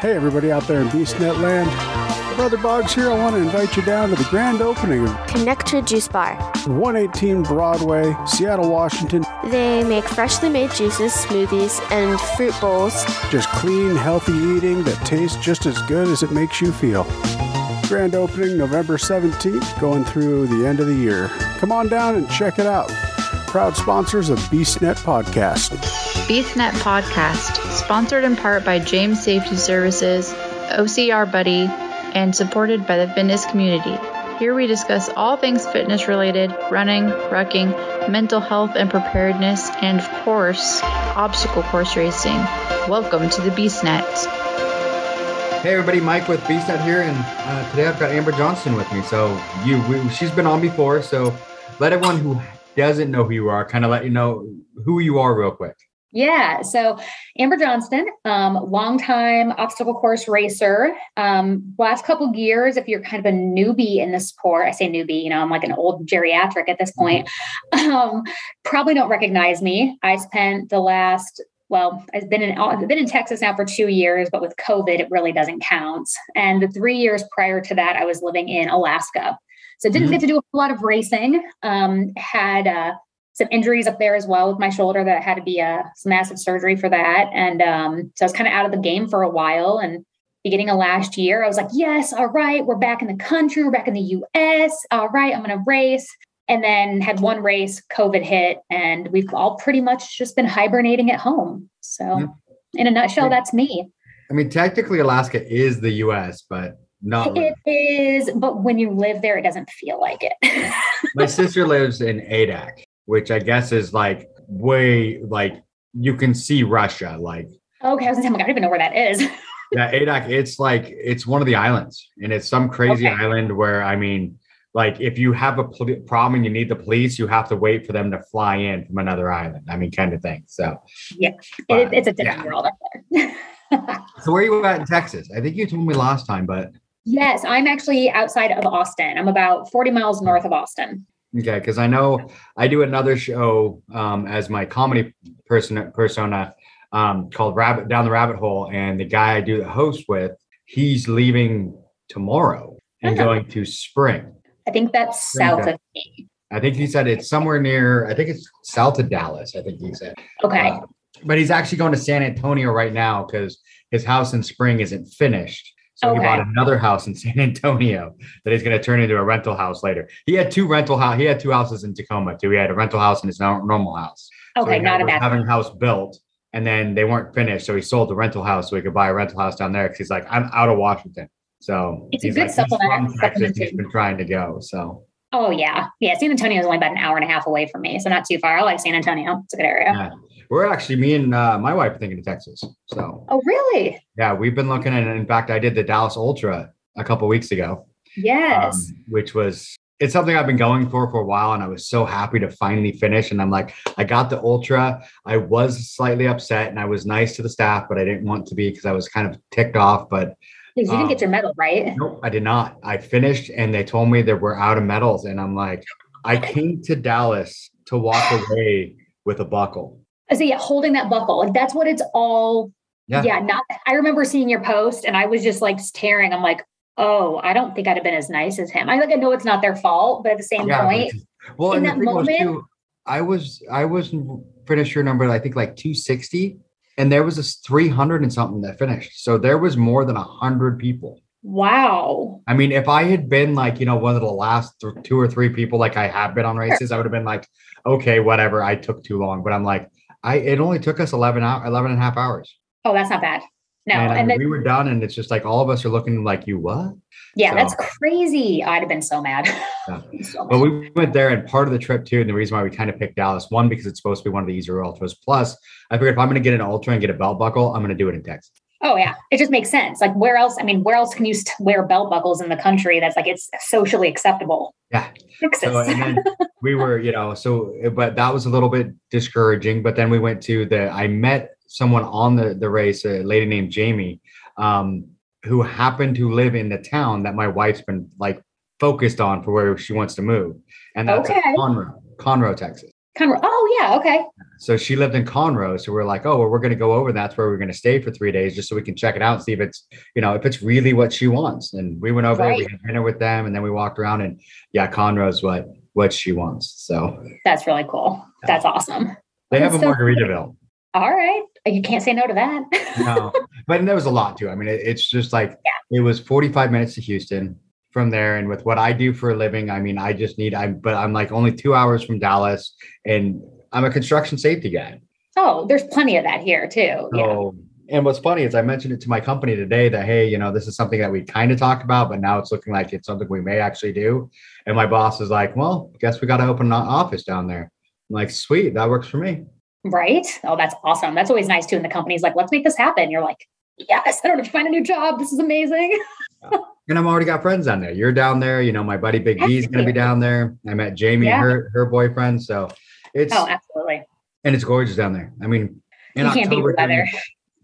Hey, everybody out there in BeastNet land. Brother Boggs here. I want to invite you down to the grand opening of Connector Juice Bar. 118 Broadway, Seattle, Washington. They make freshly made juices, smoothies, and fruit bowls. Just clean, healthy eating that tastes just as good as it makes you feel. Grand opening November 17th, going through the end of the year. Come on down and check it out. Proud sponsors of BeastNet Podcast. BeastNet Podcast, sponsored in part by James Safety Services, OCR Buddy, and supported by the fitness community. Here we discuss all things fitness related, running, rucking, mental health and preparedness, and of course, obstacle course racing. Welcome to the BeastNet. Hey everybody, Mike with BeastNet here, and uh, today I've got Amber Johnson with me. So you, we, she's been on before, so let everyone who doesn't know who you are kind of let you know who you are real quick. Yeah. So Amber Johnston, um, longtime obstacle course racer. Um, last couple years, if you're kind of a newbie in the sport, I say newbie, you know, I'm like an old geriatric at this point. Um, probably don't recognize me. I spent the last well, I've been in I've been in Texas now for two years, but with COVID, it really doesn't count. And the three years prior to that, I was living in Alaska. So didn't mm-hmm. get to do a lot of racing. Um, had uh, some injuries up there as well with my shoulder that had to be a uh, some massive surgery for that. And um, so I was kind of out of the game for a while. And beginning of last year, I was like, yes, all right, we're back in the country, we're back in the US. All right, I'm gonna race. And then had one race, COVID hit, and we've all pretty much just been hibernating at home. So, mm-hmm. in a nutshell, that's me. I mean, technically, Alaska is the US, but not It is, but when you live there, it doesn't feel like it. My sister lives in Adak, which I guess is like way like you can see Russia. Like okay, I was gonna say, I don't even know where that is. yeah, Adak, it's like it's one of the islands, and it's some crazy okay. island where I mean, like if you have a pl- problem and you need the police, you have to wait for them to fly in from another island. I mean, kind of thing. So yeah, but, it, it's a different yeah. world up there. so where are you at in Texas? I think you told me last time, but Yes, I'm actually outside of Austin. I'm about 40 miles north of Austin. Okay, because I know I do another show um, as my comedy person persona um, called Rabbit Down the Rabbit Hole, and the guy I do the host with, he's leaving tomorrow and uh-huh. going to Spring. I think that's south of me. I think he said it's somewhere near. I think it's south of Dallas. I think he said. Okay. Uh, but he's actually going to San Antonio right now because his house in Spring isn't finished. So okay. he bought another house in San Antonio that he's going to turn into a rental house later. He had two rental house. He had two houses in Tacoma too. He had a rental house and his normal house. Okay, so not a bad. Having house built, and then they weren't finished, so he sold the rental house so he could buy a rental house down there. Because he's like, I'm out of Washington, so it's a good like, supplement. He's, Texas, he's been trying to go. So. Oh yeah, yeah. San Antonio is only about an hour and a half away from me, so not too far. I like San Antonio. It's a good area. Yeah. We're actually me and uh, my wife are thinking of Texas. So. Oh really? Yeah, we've been looking at. In fact, I did the Dallas Ultra a couple weeks ago. Yes. Um, which was it's something I've been going for for a while, and I was so happy to finally finish. And I'm like, I got the ultra. I was slightly upset, and I was nice to the staff, but I didn't want to be because I was kind of ticked off. But because you um, didn't get your medal, right? No, I did not. I finished, and they told me that we're out of medals, and I'm like, I came to Dallas to walk away with a buckle. So yeah, holding that buckle, like that's what it's all. Yeah. yeah, not. I remember seeing your post, and I was just like staring. I'm like, oh, I don't think I'd have been as nice as him. I like I know it's not their fault, but at the same yeah, point, well, in that moment, too, I was I was finished your number. I think like 260, and there was this 300 and something that finished. So there was more than a hundred people. Wow. I mean, if I had been like, you know, one of the last th- two or three people like I have been on races, sure. I would have been like, okay, whatever. I took too long. But I'm like, I it only took us 11 hour, 11 and a half hours. Oh, that's not bad. No, and, and then, we were done, and it's just like all of us are looking like you. What? Yeah, so, that's crazy. I'd have been so mad. Yeah. so but we went there, and part of the trip too, and the reason why we kind of picked Dallas, one because it's supposed to be one of the easier ultras. Plus, I figured if I'm going to get an ultra and get a belt buckle, I'm going to do it in Texas. Oh yeah, it just makes sense. Like where else? I mean, where else can you wear belt buckles in the country that's like it's socially acceptable? Yeah. So, and then we were, you know, so but that was a little bit discouraging. But then we went to the. I met someone on the the race, a lady named Jamie, um, who happened to live in the town that my wife's been like focused on for where she wants to move, and that's okay. Conroe, Conroe, Texas. Conroe. Oh yeah, okay. So she lived in Conroe. So we're like, oh, well, we're going to go over. That's where we're going to stay for three days, just so we can check it out and see if it's, you know, if it's really what she wants. And we went over right. there, we had dinner with them, and then we walked around, and yeah, Conroe's what what she wants. So that's really cool. That's awesome. They have a so Margaritaville. All right, you can't say no to that. no, but there was a lot too. I mean, it, it's just like yeah. it was 45 minutes to Houston from there and with what I do for a living, I mean, I just need I but I'm like only 2 hours from Dallas and I'm a construction safety guy. Oh, there's plenty of that here too. So, yeah. And what's funny is I mentioned it to my company today that hey, you know, this is something that we kind of talked about, but now it's looking like it's something we may actually do. And my boss is like, "Well, guess we got to open an office down there." I'm like, "Sweet, that works for me." Right? Oh, that's awesome. That's always nice too. And the company's like, "Let's make this happen." You're like, "Yes, I don't have to find a new job. This is amazing." and I'm already got friends down there. You're down there. You know, my buddy Big B's going to be down there. I met Jamie, yeah. her her boyfriend. So it's oh, absolutely. And it's gorgeous down there. I mean, in you October, doing,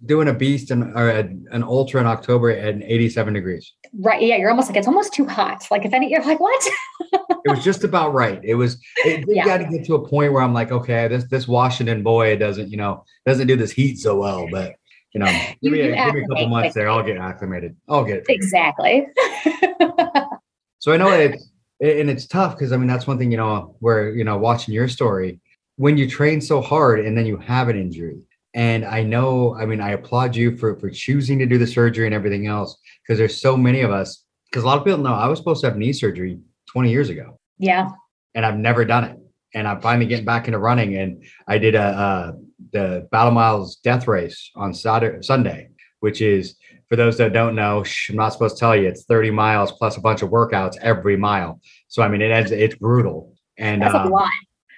doing a beast and or a, an ultra in October at 87 degrees. Right. Yeah. You're almost like it's almost too hot. Like if any, you're like what? it was just about right. It was. It, yeah. got to get to a point where I'm like, okay, this this Washington boy doesn't, you know, doesn't do this heat so well, but you know, give, me, a, give me a couple months there. I'll get acclimated. I'll get it. Exactly. so I know it, and it's tough because I mean that's one thing you know where you know watching your story when you train so hard and then you have an injury. And I know, I mean, I applaud you for for choosing to do the surgery and everything else because there's so many of us. Because a lot of people know I was supposed to have knee surgery 20 years ago. Yeah. And I've never done it. And I'm finally getting back into running. And I did a, a the Battle Miles Death Race on Saturday, Sunday, which is for those that don't know, I'm not supposed to tell you, it's 30 miles plus a bunch of workouts every mile. So I mean, it ends, it's brutal. And that's um, a lot.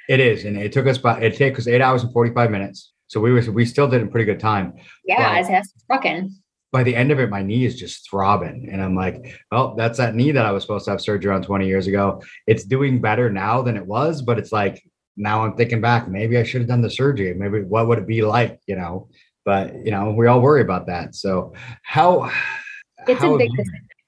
It is, and it took us about it took us eight hours and 45 minutes. So we were we still did a pretty good time. Yeah, as it's trucking. By the end of it, my knee is just throbbing. And I'm like, well, that's that knee that I was supposed to have surgery on 20 years ago. It's doing better now than it was, but it's like now I'm thinking back, maybe I should have done the surgery. Maybe what would it be like, you know? But you know, we all worry about that. So how it's how a big you,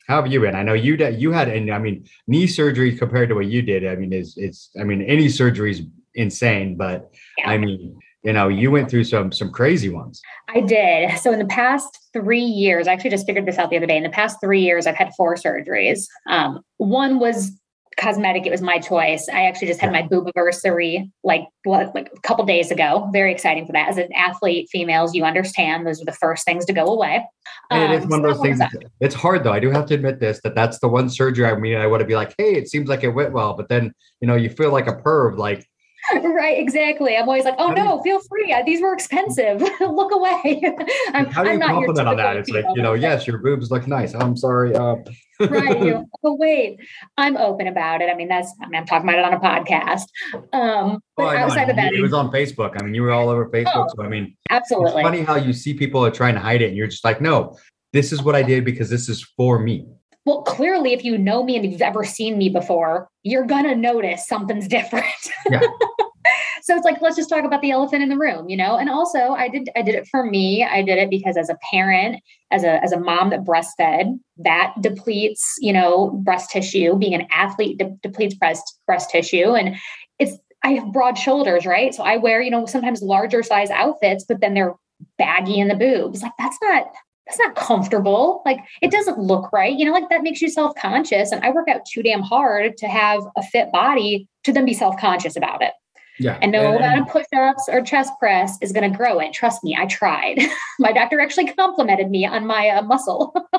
how have you been? I know you did you had and I mean knee surgery compared to what you did, I mean, is it's I mean, any surgery is insane, but yeah. I mean you know you went through some some crazy ones i did so in the past three years i actually just figured this out the other day in the past three years i've had four surgeries um, one was cosmetic. It was my choice. I actually just had my boobiversary like like a couple days ago. Very exciting for that. As an athlete, females, you understand those are the first things to go away. And it is um, one of those things. It's hard though. I do have to admit this that that's the one surgery. I mean, I want to be like, hey, it seems like it went well, but then you know you feel like a perv, like right, exactly. I'm always like, oh no, you, feel free. These were expensive. look away. I'm, how do you I'm compliment on that? It's like, you know, yes, your boobs look nice. I'm sorry. Uh, right. You but wait, I'm open about it. I mean, that's, I mean, I'm talking about it on a podcast. Um, but oh, outside of that, it was on Facebook. I mean, you were all over Facebook. Oh, so, I mean, absolutely. funny how you see people are trying to hide it and you're just like, no, this is what I did because this is for me. Well, clearly, if you know me and you've ever seen me before, you're going to notice something's different. Yeah. so it's like let's just talk about the elephant in the room you know? And also i did i did it for me. I did it because as a parent as a as a mom that breastfed that depletes you know breast tissue. Being an athlete de- depletes breast breast tissue. And it's i have broad shoulders right? So i wear you know sometimes larger size outfits but then they're baggy in the boobs. Like that's not that's not comfortable. Like it doesn't look right. You know, like that makes you self conscious. And I work out too damn hard to have a fit body to then be self conscious about it. Yeah. And no amount of push ups or chest press is going to grow it. Trust me, I tried. my doctor actually complimented me on my uh, muscle.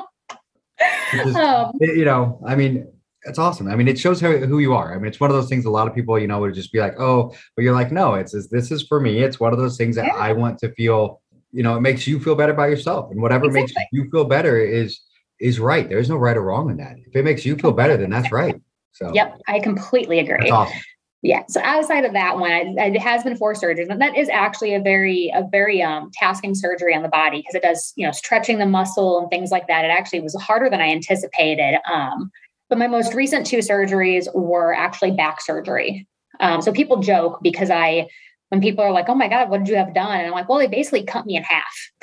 um, you know, I mean, it's awesome. I mean, it shows how, who you are. I mean, it's one of those things a lot of people, you know, would just be like, oh, but you're like, no, it's this is for me. It's one of those things that yeah. I want to feel, you know, it makes you feel better about yourself. And whatever exactly. makes you feel better is is right. There's no right or wrong in that. If it makes you feel better, then that's right. So Yep, I completely agree. Awesome yeah so outside of that one it has been four surgeries and that is actually a very a very um, tasking surgery on the body because it does you know stretching the muscle and things like that it actually was harder than i anticipated um, but my most recent two surgeries were actually back surgery um, so people joke because i when people are like oh my god what did you have done and i'm like well they basically cut me in half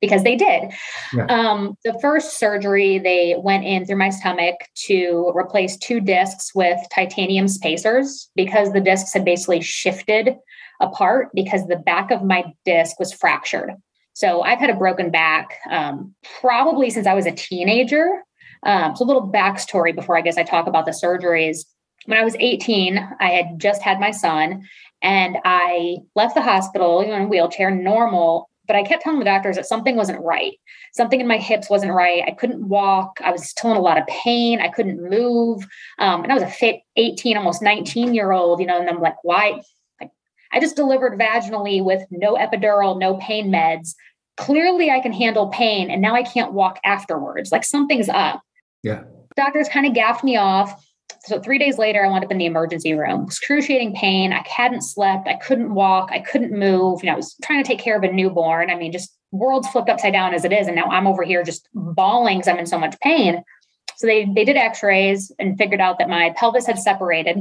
because they did. Yeah. Um, the first surgery, they went in through my stomach to replace two discs with titanium spacers because the discs had basically shifted apart because the back of my disc was fractured. So I've had a broken back um, probably since I was a teenager. Um, so a little backstory before I guess I talk about the surgeries. When I was 18, I had just had my son and I left the hospital you know, in a wheelchair, normal, but I kept telling the doctors that something wasn't right. Something in my hips wasn't right. I couldn't walk. I was still in a lot of pain. I couldn't move. Um, and I was a fit 18, almost 19 year old, you know, and I'm like, why? Like, I just delivered vaginally with no epidural, no pain meds. Clearly, I can handle pain, and now I can't walk afterwards. Like something's up. Yeah. Doctors kind of gaffed me off. So three days later, I wound up in the emergency room. Excruciating pain. I hadn't slept. I couldn't walk. I couldn't move. You know, I was trying to take care of a newborn. I mean, just world's flipped upside down as it is. And now I'm over here just bawling because I'm in so much pain. So they they did X-rays and figured out that my pelvis had separated,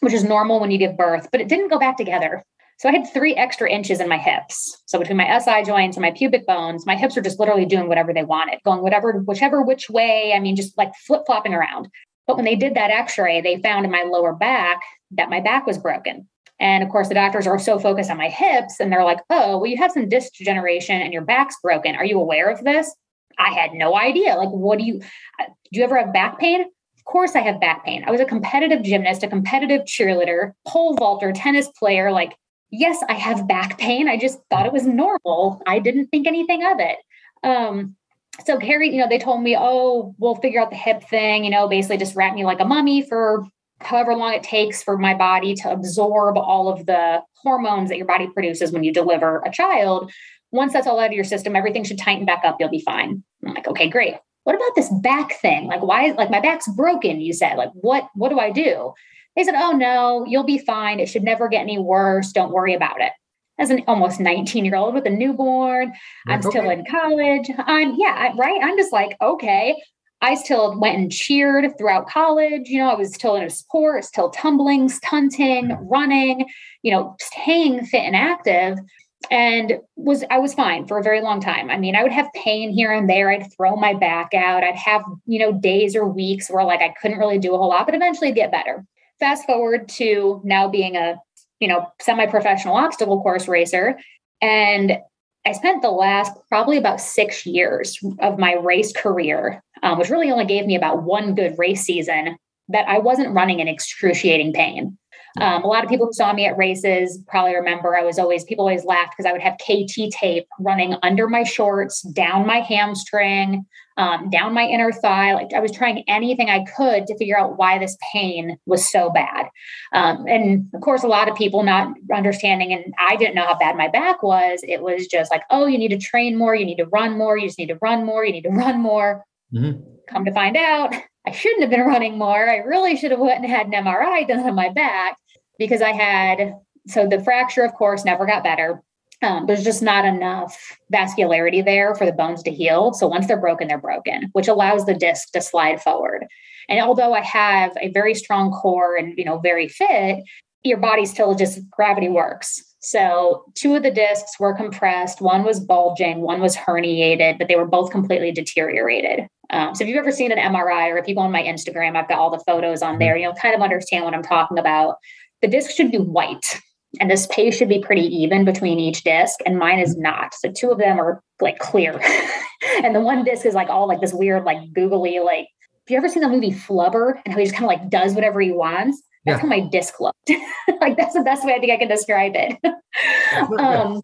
which is normal when you give birth, but it didn't go back together. So I had three extra inches in my hips. So between my SI joints and my pubic bones, my hips were just literally doing whatever they wanted, going whatever, whichever which way. I mean, just like flip flopping around. But when they did that x ray, they found in my lower back that my back was broken. And of course, the doctors are so focused on my hips and they're like, oh, well, you have some disc degeneration and your back's broken. Are you aware of this? I had no idea. Like, what do you, uh, do you ever have back pain? Of course, I have back pain. I was a competitive gymnast, a competitive cheerleader, pole vaulter, tennis player. Like, yes, I have back pain. I just thought it was normal. I didn't think anything of it. Um, so Carrie, you know, they told me, oh, we'll figure out the hip thing, you know, basically just wrap me like a mummy for however long it takes for my body to absorb all of the hormones that your body produces when you deliver a child. Once that's all out of your system, everything should tighten back up. You'll be fine. I'm like, okay, great. What about this back thing? Like, why, like my back's broken, you said, like, what, what do I do? They said, oh no, you'll be fine. It should never get any worse. Don't worry about it as an almost 19 year old with a newborn. I'm okay. still in college. I'm, yeah, right. I'm just like, okay. I still went and cheered throughout college. You know, I was still in a sport, still tumbling, stunting, mm-hmm. running, you know, staying fit and active. And was I was fine for a very long time. I mean, I would have pain here and there. I'd throw my back out. I'd have, you know, days or weeks where like I couldn't really do a whole lot, but eventually get better. Fast forward to now being a you know, semi-professional obstacle course racer. And I spent the last probably about six years of my race career, um, which really only gave me about one good race season that I wasn't running in excruciating pain. Um, a lot of people who saw me at races probably remember I was always, people always laughed because I would have KT tape running under my shorts, down my hamstring, um, down my inner thigh. Like I was trying anything I could to figure out why this pain was so bad. Um, and of course, a lot of people not understanding, and I didn't know how bad my back was. It was just like, oh, you need to train more, you need to run more, you just need to run more, you need to run more. Mm-hmm. Come to find out, I shouldn't have been running more. I really should have went and had an MRI done on my back because I had so the fracture, of course, never got better. Um, there's just not enough vascularity there for the bones to heal. So once they're broken, they're broken, which allows the disc to slide forward. And although I have a very strong core and you know very fit, your body still just gravity works. So two of the discs were compressed. One was bulging, one was herniated, but they were both completely deteriorated. Um, so if you've ever seen an MRI or if you go on my Instagram, I've got all the photos on there. You'll kind of understand what I'm talking about the disc should be white and the space should be pretty even between each disc and mine is not. So two of them are like clear. And the one disc is like all like this weird like googly like have you ever seen the movie flubber and how he just kind of like does whatever he wants? That's yeah. how my disc looked. Like that's the best way i think i can describe it. Um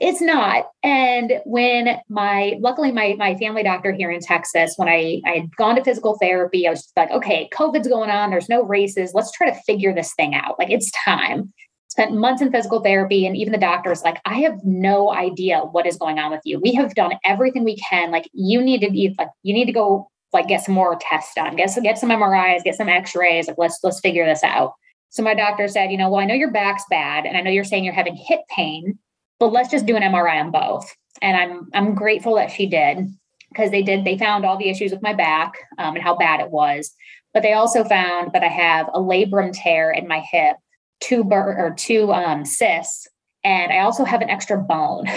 it's not. And when my, luckily, my my family doctor here in Texas, when I I had gone to physical therapy, I was like, okay, COVID's going on. There's no races. Let's try to figure this thing out. Like it's time. Spent months in physical therapy, and even the doctor doctor's like, I have no idea what is going on with you. We have done everything we can. Like you need to be like you need to go like get some more tests done, get some get some MRIs, get some X-rays. Like let's let's figure this out. So my doctor said, you know, well, I know your back's bad, and I know you're saying you're having hip pain but let's just do an MRI on both. And I'm I'm grateful that she did because they did they found all the issues with my back um, and how bad it was. But they also found that I have a labrum tear in my hip, two bur- or two um, cysts, and I also have an extra bone.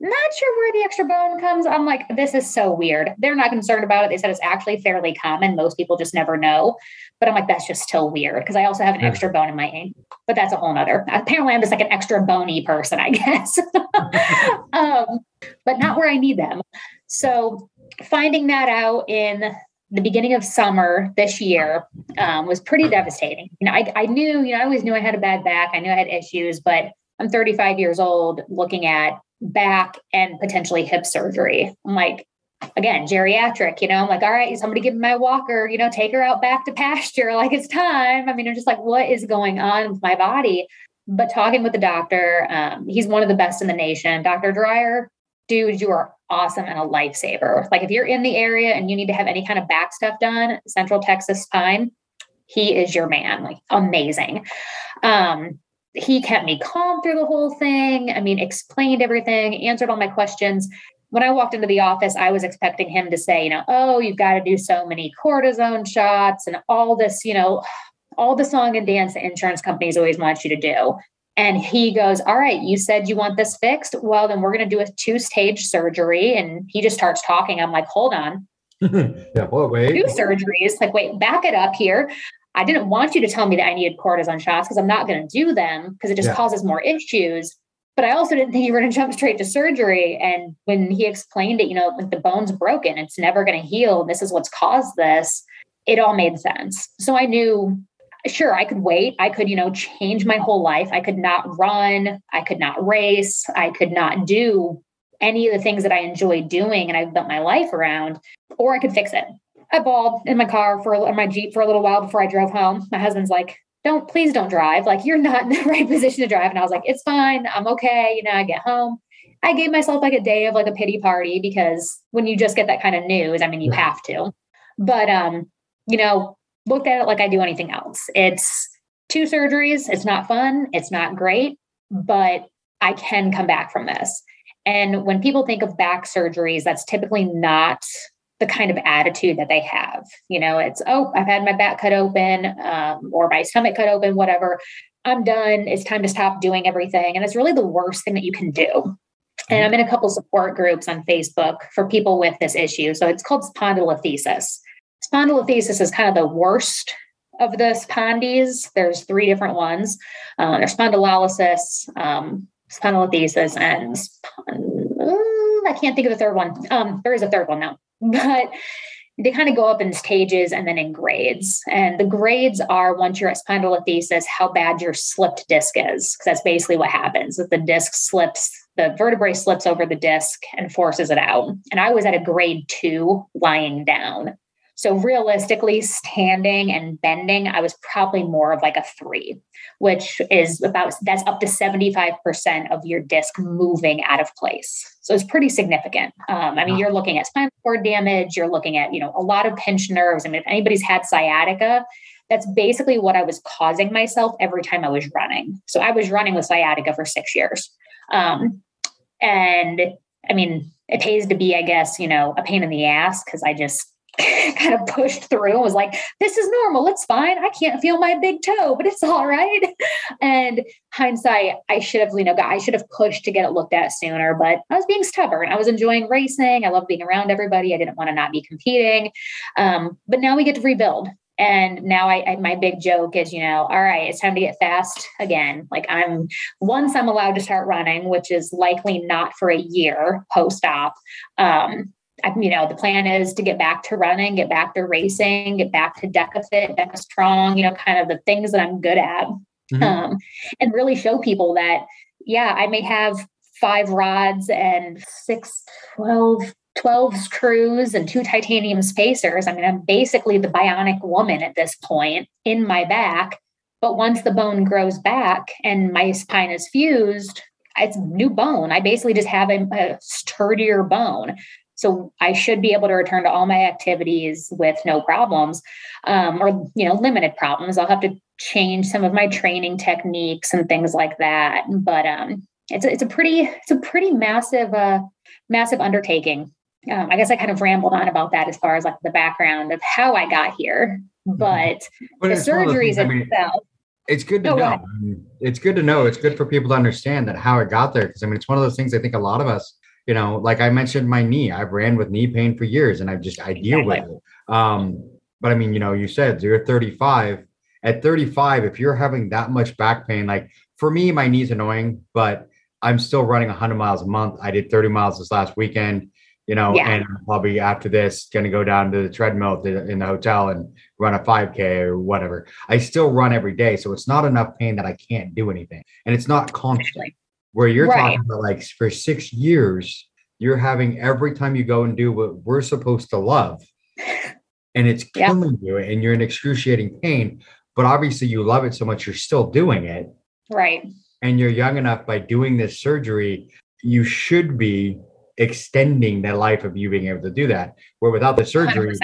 not sure where the extra bone comes. I'm like, this is so weird. They're not concerned about it. They said it's actually fairly common. Most people just never know. But I'm like, that's just still weird because I also have an extra bone in my ankle. But that's a whole nother. Apparently, I'm just like an extra bony person, I guess. um, but not where I need them. So finding that out in the beginning of summer this year um, was pretty devastating. You know, I, I knew, you know, I always knew I had a bad back. I knew I had issues, but I'm 35 years old looking at back and potentially hip surgery. I'm like, again, geriatric, you know, I'm like, all right, somebody give me my walker, you know, take her out back to pasture. Like it's time. I mean, I'm just like, what is going on with my body? But talking with the doctor, um, he's one of the best in the nation. Dr. Dreyer, dude, you are awesome and a lifesaver. Like if you're in the area and you need to have any kind of back stuff done, Central Texas Spine, he is your man. Like amazing. Um, he kept me calm through the whole thing. I mean, explained everything, answered all my questions. When I walked into the office, I was expecting him to say, you know, oh, you've got to do so many cortisone shots and all this, you know, all the song and dance that insurance companies always want you to do. And he goes, All right, you said you want this fixed. Well, then we're going to do a two stage surgery. And he just starts talking. I'm like, Hold on. yeah, well, wait. Two surgeries. Like, wait, back it up here. I didn't want you to tell me that I needed cortisone shots because I'm not going to do them because it just yeah. causes more issues. But I also didn't think you were going to jump straight to surgery. And when he explained it, you know, like the bone's broken, it's never going to heal. This is what's caused this. It all made sense. So I knew sure i could wait i could you know change my whole life i could not run i could not race i could not do any of the things that i enjoy doing and i've built my life around or i could fix it i bawled in my car for my jeep for a little while before i drove home. My husband's like don't please don't drive. Like you're not in the right position to drive. And i was like it's fine. I'm okay. You know i get home. I gave myself like a day of like a pity party because when you just get that kind of news i mean you have to. But um you know looked at it like I do anything else. It's two surgeries. It's not fun. It's not great, but I can come back from this. And when people think of back surgeries, that's typically not the kind of attitude that they have. You know, it's, oh, I've had my back cut open um, or my stomach cut open, whatever. I'm done. It's time to stop doing everything. And it's really the worst thing that you can do. And I'm in a couple support groups on Facebook for people with this issue. So it's called spondylolisthesis. Spondylolisthesis is kind of the worst of the spondies. There's three different ones. Uh, there's spondylolysis, um, spondylolisthesis, and uh, I can't think of the third one. Um, there is a third one now, but they kind of go up in stages and then in grades. And the grades are once you're at spondylolisthesis, how bad your slipped disc is, because that's basically what happens. If the disc slips, the vertebrae slips over the disc and forces it out. And I was at a grade two lying down. So realistically, standing and bending, I was probably more of like a three, which is about that's up to 75% of your disc moving out of place. So it's pretty significant. Um, I mean, you're looking at spinal cord damage, you're looking at, you know, a lot of pinched nerves. I mean, if anybody's had sciatica, that's basically what I was causing myself every time I was running. So I was running with sciatica for six years. Um, and I mean, it pays to be, I guess, you know, a pain in the ass because I just kind of pushed through and was like, this is normal. It's fine. I can't feel my big toe, but it's all right. And hindsight, I should have, you know, I should have pushed to get it looked at sooner, but I was being stubborn. I was enjoying racing. I love being around everybody. I didn't want to not be competing. Um, but now we get to rebuild. And now I, I, my big joke is, you know, all right, it's time to get fast again. Like I'm once I'm allowed to start running, which is likely not for a year post op. Um, you know, the plan is to get back to running, get back to racing, get back to DEKA Fit, DEKA Strong, you know, kind of the things that I'm good at. Mm-hmm. Um, and really show people that, yeah, I may have five rods and six, 12, 12 screws and two titanium spacers. I mean, I'm basically the bionic woman at this point in my back. But once the bone grows back and my spine is fused, it's new bone. I basically just have a, a sturdier bone. So I should be able to return to all my activities with no problems um, or, you know, limited problems. I'll have to change some of my training techniques and things like that. But um, it's, a, it's a pretty, it's a pretty massive, uh, massive undertaking. Um, I guess I kind of rambled on about that as far as like the background of how I got here, mm-hmm. but, but the surgeries things, itself. I mean, it's good to know. I mean, it's good to know. It's good for people to understand that how it got there. Because I mean, it's one of those things I think a lot of us you know, like I mentioned, my knee, I've ran with knee pain for years and I just, I deal with it. Um, but I mean, you know, you said you're 35. At 35, if you're having that much back pain, like for me, my knee's annoying, but I'm still running 100 miles a month. I did 30 miles this last weekend, you know, yeah. and probably after this, going to go down to the treadmill in the hotel and run a 5K or whatever. I still run every day. So it's not enough pain that I can't do anything. And it's not constant. Where you're right. talking about like for six years, you're having every time you go and do what we're supposed to love, and it's killing yeah. you, and you're in excruciating pain. But obviously, you love it so much, you're still doing it. Right. And you're young enough by doing this surgery, you should be extending the life of you being able to do that. Where without the surgery, 100%.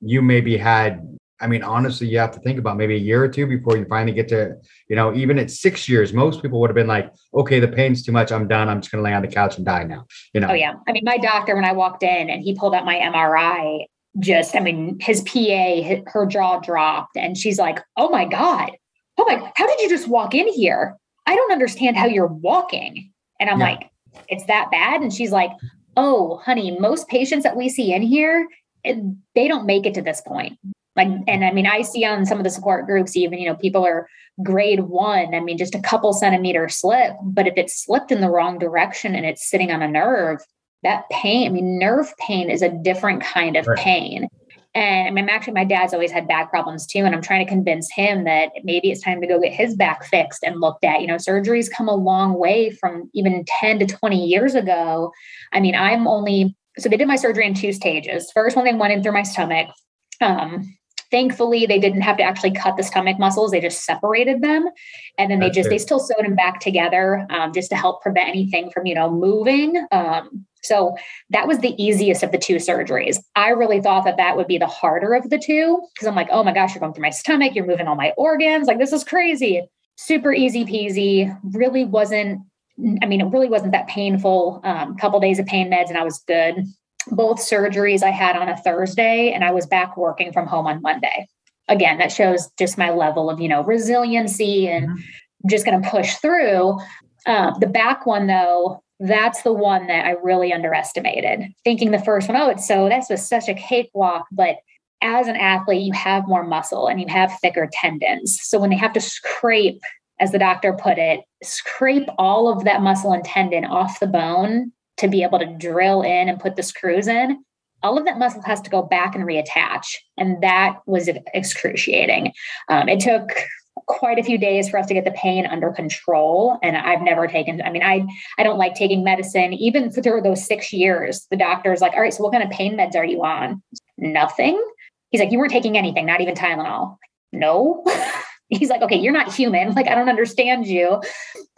you maybe had I mean, honestly, you have to think about maybe a year or two before you finally get to, you know, even at six years, most people would have been like, okay, the pain's too much. I'm done. I'm just going to lay on the couch and die now. You know? Oh, yeah. I mean, my doctor, when I walked in and he pulled out my MRI, just, I mean, his PA, her jaw dropped and she's like, oh my God. Oh my, how did you just walk in here? I don't understand how you're walking. And I'm yeah. like, it's that bad. And she's like, oh, honey, most patients that we see in here, eh, they don't make it to this point. Like, and I mean, I see on some of the support groups, even, you know, people are grade one. I mean, just a couple centimeter slip, but if it's slipped in the wrong direction and it's sitting on a nerve, that pain, I mean, nerve pain is a different kind of right. pain. And I mean, actually, my dad's always had back problems too. And I'm trying to convince him that maybe it's time to go get his back fixed and looked at. You know, surgery's come a long way from even 10 to 20 years ago. I mean, I'm only, so they did my surgery in two stages. First one, they went in through my stomach. Um, Thankfully, they didn't have to actually cut the stomach muscles; they just separated them, and then they just they still sewed them back together um, just to help prevent anything from you know moving. Um, so that was the easiest of the two surgeries. I really thought that that would be the harder of the two because I'm like, oh my gosh, you're going through my stomach, you're moving all my organs, like this is crazy. Super easy peasy. Really wasn't. I mean, it really wasn't that painful. Um, couple days of pain meds, and I was good both surgeries I had on a Thursday and I was back working from home on Monday. Again, that shows just my level of, you know, resiliency and mm-hmm. just going to push through. Uh, the back one, though, that's the one that I really underestimated. Thinking the first one, oh, it's so that's was such a cakewalk. But as an athlete, you have more muscle and you have thicker tendons. So when they have to scrape, as the doctor put it, scrape all of that muscle and tendon off the bone to be able to drill in and put the screws in, all of that muscle has to go back and reattach. And that was excruciating. Um, it took quite a few days for us to get the pain under control and i've never taken i mean i i don't like taking medicine even through those six years the doctor's like all right so what kind of pain meds are you on nothing he's like you weren't taking anything not even tylenol no he's like, okay, you're not human. Like, I don't understand you.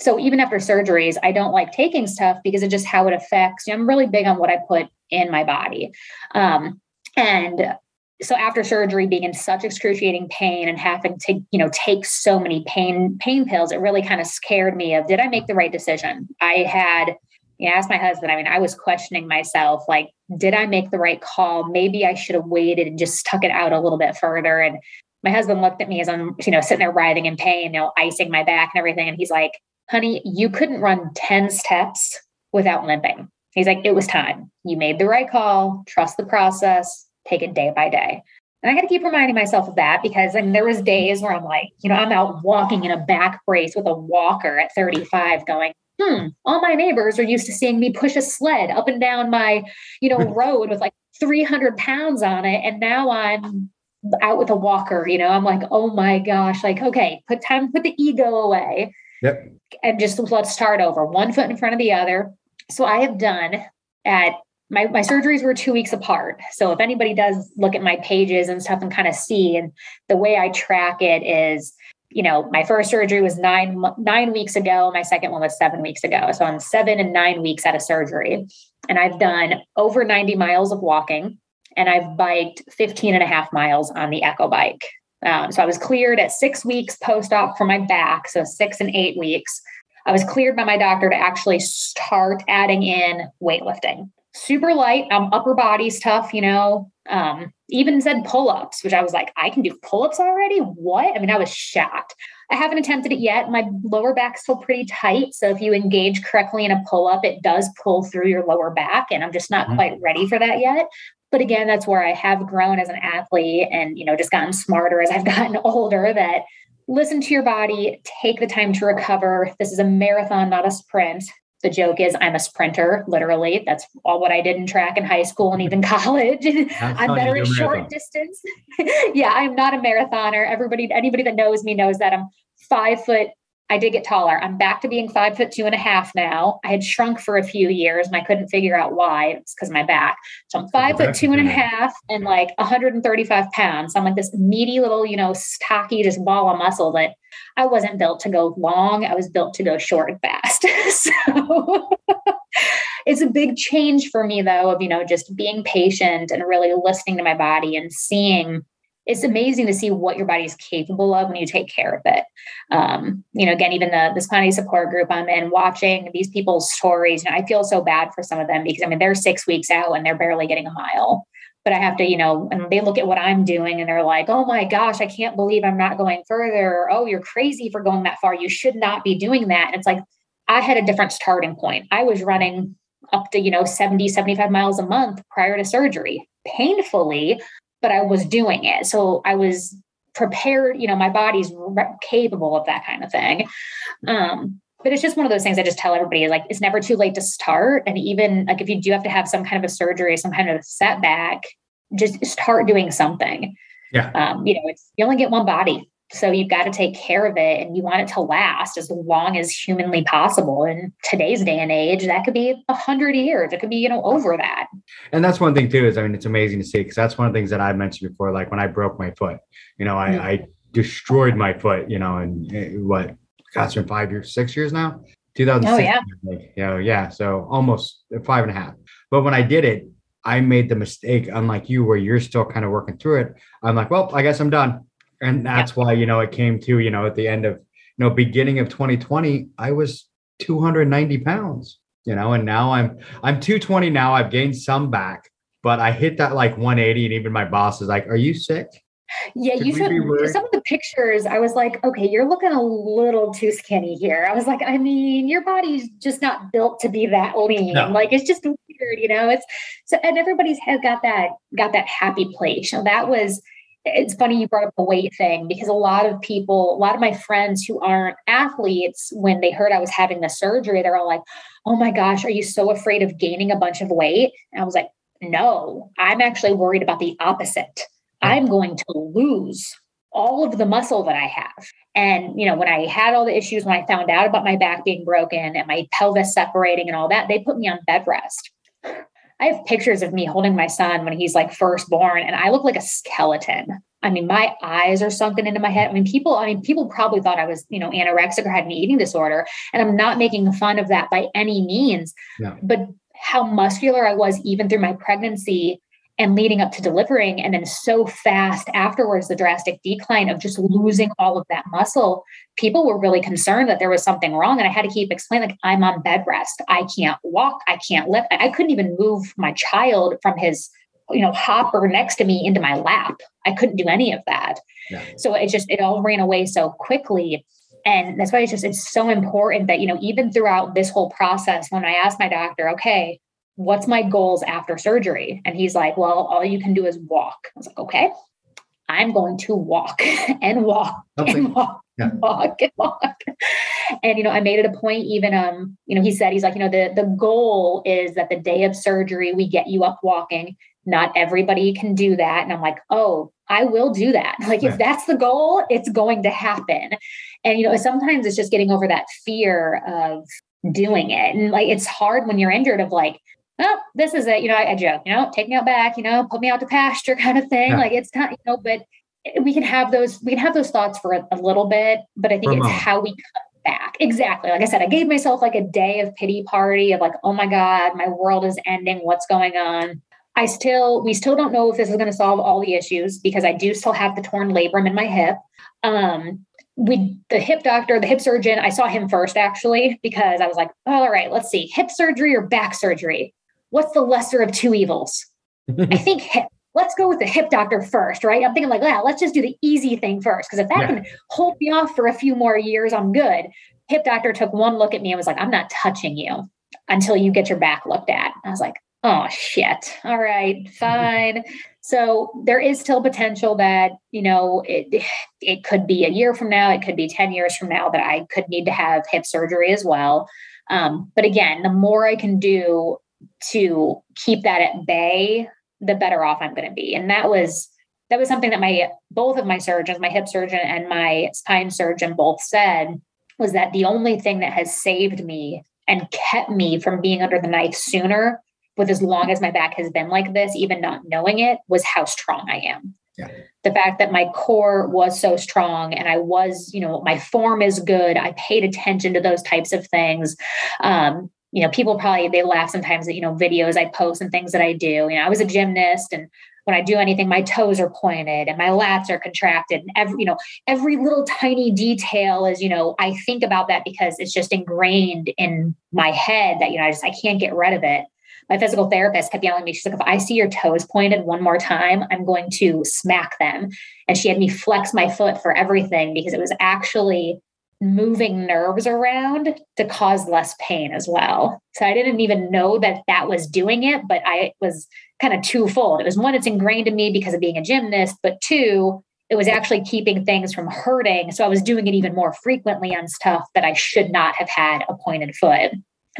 So even after surgeries, I don't like taking stuff because of just how it affects. You know, I'm really big on what I put in my body. Um, and so after surgery being in such excruciating pain and having to you know take so many pain pain pills it really kind of scared me of did i make the right decision i had you know, asked my husband i mean i was questioning myself like did i make the right call maybe i should have waited and just stuck it out a little bit further and my husband looked at me as I'm, you know, sitting there writhing in pain, you know, icing my back and everything. And he's like, honey, you couldn't run 10 steps without limping. He's like, it was time. You made the right call, trust the process, take it day by day. And I got to keep reminding myself of that because I mean, there was days where I'm like, you know, I'm out walking in a back brace with a walker at 35 going, hmm, all my neighbors are used to seeing me push a sled up and down my, you know, road with like 300 pounds on it. And now I'm out with a walker, you know, I'm like, oh my gosh, like, okay, put time, put the ego away. Yep. And just let's start over, one foot in front of the other. So I have done at my, my surgeries were two weeks apart. So if anybody does look at my pages and stuff and kind of see, and the way I track it is, you know, my first surgery was nine nine weeks ago. My second one was seven weeks ago. So I'm seven and nine weeks out of surgery, and I've done over 90 miles of walking and I've biked 15 and a half miles on the Echo bike. Um, so I was cleared at six weeks post op for my back, so six and eight weeks. I was cleared by my doctor to actually start adding in weightlifting. Super light, um, upper body stuff, you know, Um, even said pull ups, which I was like, I can do pull ups already? What? I mean, I was shocked. I haven't attempted it yet. My lower back's still pretty tight. So if you engage correctly in a pull up, it does pull through your lower back. And I'm just not mm-hmm. quite ready for that yet. But again, that's where I have grown as an athlete and, you know, just gotten smarter as I've gotten older that listen to your body, take the time to recover. This is a marathon, not a sprint. The joke is I'm a sprinter, literally. That's all what I did in track in high school and even college. I'm better at short distance. yeah, I'm not a marathoner. Everybody, anybody that knows me knows that I'm five foot I did get taller. I'm back to being five foot two and a half now. I had shrunk for a few years and I couldn't figure out why. It's because my back. So I'm five foot two and a half and like 135 pounds. So I'm like this meaty little, you know, stocky, just ball of muscle that I wasn't built to go long. I was built to go short and fast. so it's a big change for me though, of, you know, just being patient and really listening to my body and seeing it's amazing to see what your body is capable of when you take care of it. Um, you know, again, even the this spinal support group I'm in, watching these people's stories, know, I feel so bad for some of them because I mean they're six weeks out and they're barely getting a mile. But I have to, you know, and they look at what I'm doing and they're like, oh my gosh, I can't believe I'm not going further. Or, oh, you're crazy for going that far. You should not be doing that. And it's like, I had a different starting point. I was running up to, you know, 70, 75 miles a month prior to surgery, painfully, but I was doing it. So I was prepared, you know, my body's re- capable of that kind of thing. Um, but it's just one of those things I just tell everybody like, it's never too late to start. And even like, if you do have to have some kind of a surgery, some kind of setback, just start doing something. Yeah. Um, you know, it's, you only get one body. So you've got to take care of it and you want it to last as long as humanly possible. In today's day and age, that could be a hundred years. It could be, you know, over that. And that's one thing too, is I mean, it's amazing to see because that's one of the things that I mentioned before. Like when I broke my foot, you know, I, mm-hmm. I destroyed my foot, you know, and eh, what, gosh, been five years, six years now? 2006. Oh, yeah. You know, yeah. So almost five and a half. But when I did it, I made the mistake, unlike you, where you're still kind of working through it. I'm like, well, I guess I'm done and that's yeah. why you know it came to you know at the end of you know beginning of 2020 i was 290 pounds you know and now i'm i'm 220 now i've gained some back but i hit that like 180 and even my boss is like are you sick yeah, Could you said some of the pictures. I was like, okay, you're looking a little too skinny here. I was like, I mean, your body's just not built to be that lean. No. Like it's just weird, you know. It's so, and everybody's has got that got that happy place. You know, that was it's funny you brought up the weight thing because a lot of people, a lot of my friends who aren't athletes, when they heard I was having the surgery, they're all like, oh my gosh, are you so afraid of gaining a bunch of weight? And I was like, no, I'm actually worried about the opposite. Hmm. I'm going to lose all of the muscle that I have. And, you know, when I had all the issues, when I found out about my back being broken and my pelvis separating and all that, they put me on bed rest. I have pictures of me holding my son when he's like first born, and I look like a skeleton. I mean, my eyes are sunken into my head. I mean, people, I mean, people probably thought I was, you know, anorexic or had an eating disorder. And I'm not making fun of that by any means. No. But how muscular I was even through my pregnancy and leading up to delivering and then so fast afterwards the drastic decline of just losing all of that muscle people were really concerned that there was something wrong and i had to keep explaining like i'm on bed rest. I can't walk. I can't lift. I couldn't even move my child from his you know hopper next to me into my lap. I couldn't do any of that. So it just it all ran away so quickly and that's why it's just it's so important that you know even throughout this whole process when i asked my doctor okay what's my goals after surgery? And he's like, well, all you can do is walk. I was like, okay, I'm going to walk and walk and walk, yeah. and walk and walk. And you know, I made it a point. Even um, you know, he said he's like, you know, the the goal is that the day of surgery we get you up walking. Not everybody can do that, and I'm like, oh, I will do that. Like yeah. if that's the goal, it's going to happen. And you know, sometimes it's just getting over that fear of doing it, and like it's hard when you're injured. Of like, oh, this is it. You know, I, I, joke, you know, take me out back, you know, put me out to pasture kind of thing. Yeah. Like it's not, you know, but we can have those, we can have those thoughts for a, a little bit, but I think it's how we come back. Exactly. Like I said, I gave myself like a day of pity party of like, oh my God, my world is ending. What's going on? I still, we still don't know if this is going to solve all the issues because I do still have the torn labrum in my hip. Um, we the hip doctor, the hip surgeon, I saw him first actually because I was like, oh, all right, let's see, hip surgery or back surgery what's the lesser of two evils? I think hip. let's go with the hip doctor first, right? I'm thinking like, yeah, let's just do the easy thing first. Cause if that yeah. can hold me off for a few more years, I'm good. Hip doctor took one look at me and was like, I'm not touching you until you get your back looked at. I was like, oh shit. All right, fine. So there is still potential that, you know, it it could be a year from now, it could be 10 years from now that I could need to have hip surgery as well. Um, but again, the more I can do to keep that at bay, the better off I'm going to be. And that was that was something that my both of my surgeons, my hip surgeon and my spine surgeon both said was that the only thing that has saved me and kept me from being under the knife sooner with as long as my back has been like this, even not knowing it, was how strong I am. Yeah. The fact that my core was so strong and I was, you know, my form is good. I paid attention to those types of things. Um, you know, people probably they laugh sometimes at, you know, videos I post and things that I do. You know, I was a gymnast and when I do anything, my toes are pointed and my lats are contracted. And every, you know, every little tiny detail is, you know, I think about that because it's just ingrained in my head that, you know, I just I can't get rid of it my physical therapist kept yelling at me. She's like, if I see your toes pointed one more time, I'm going to smack them. And she had me flex my foot for everything because it was actually moving nerves around to cause less pain as well. So I didn't even know that that was doing it, but I was kind of twofold. It was one, it's ingrained in me because of being a gymnast, but two, it was actually keeping things from hurting. So I was doing it even more frequently on stuff that I should not have had a pointed foot.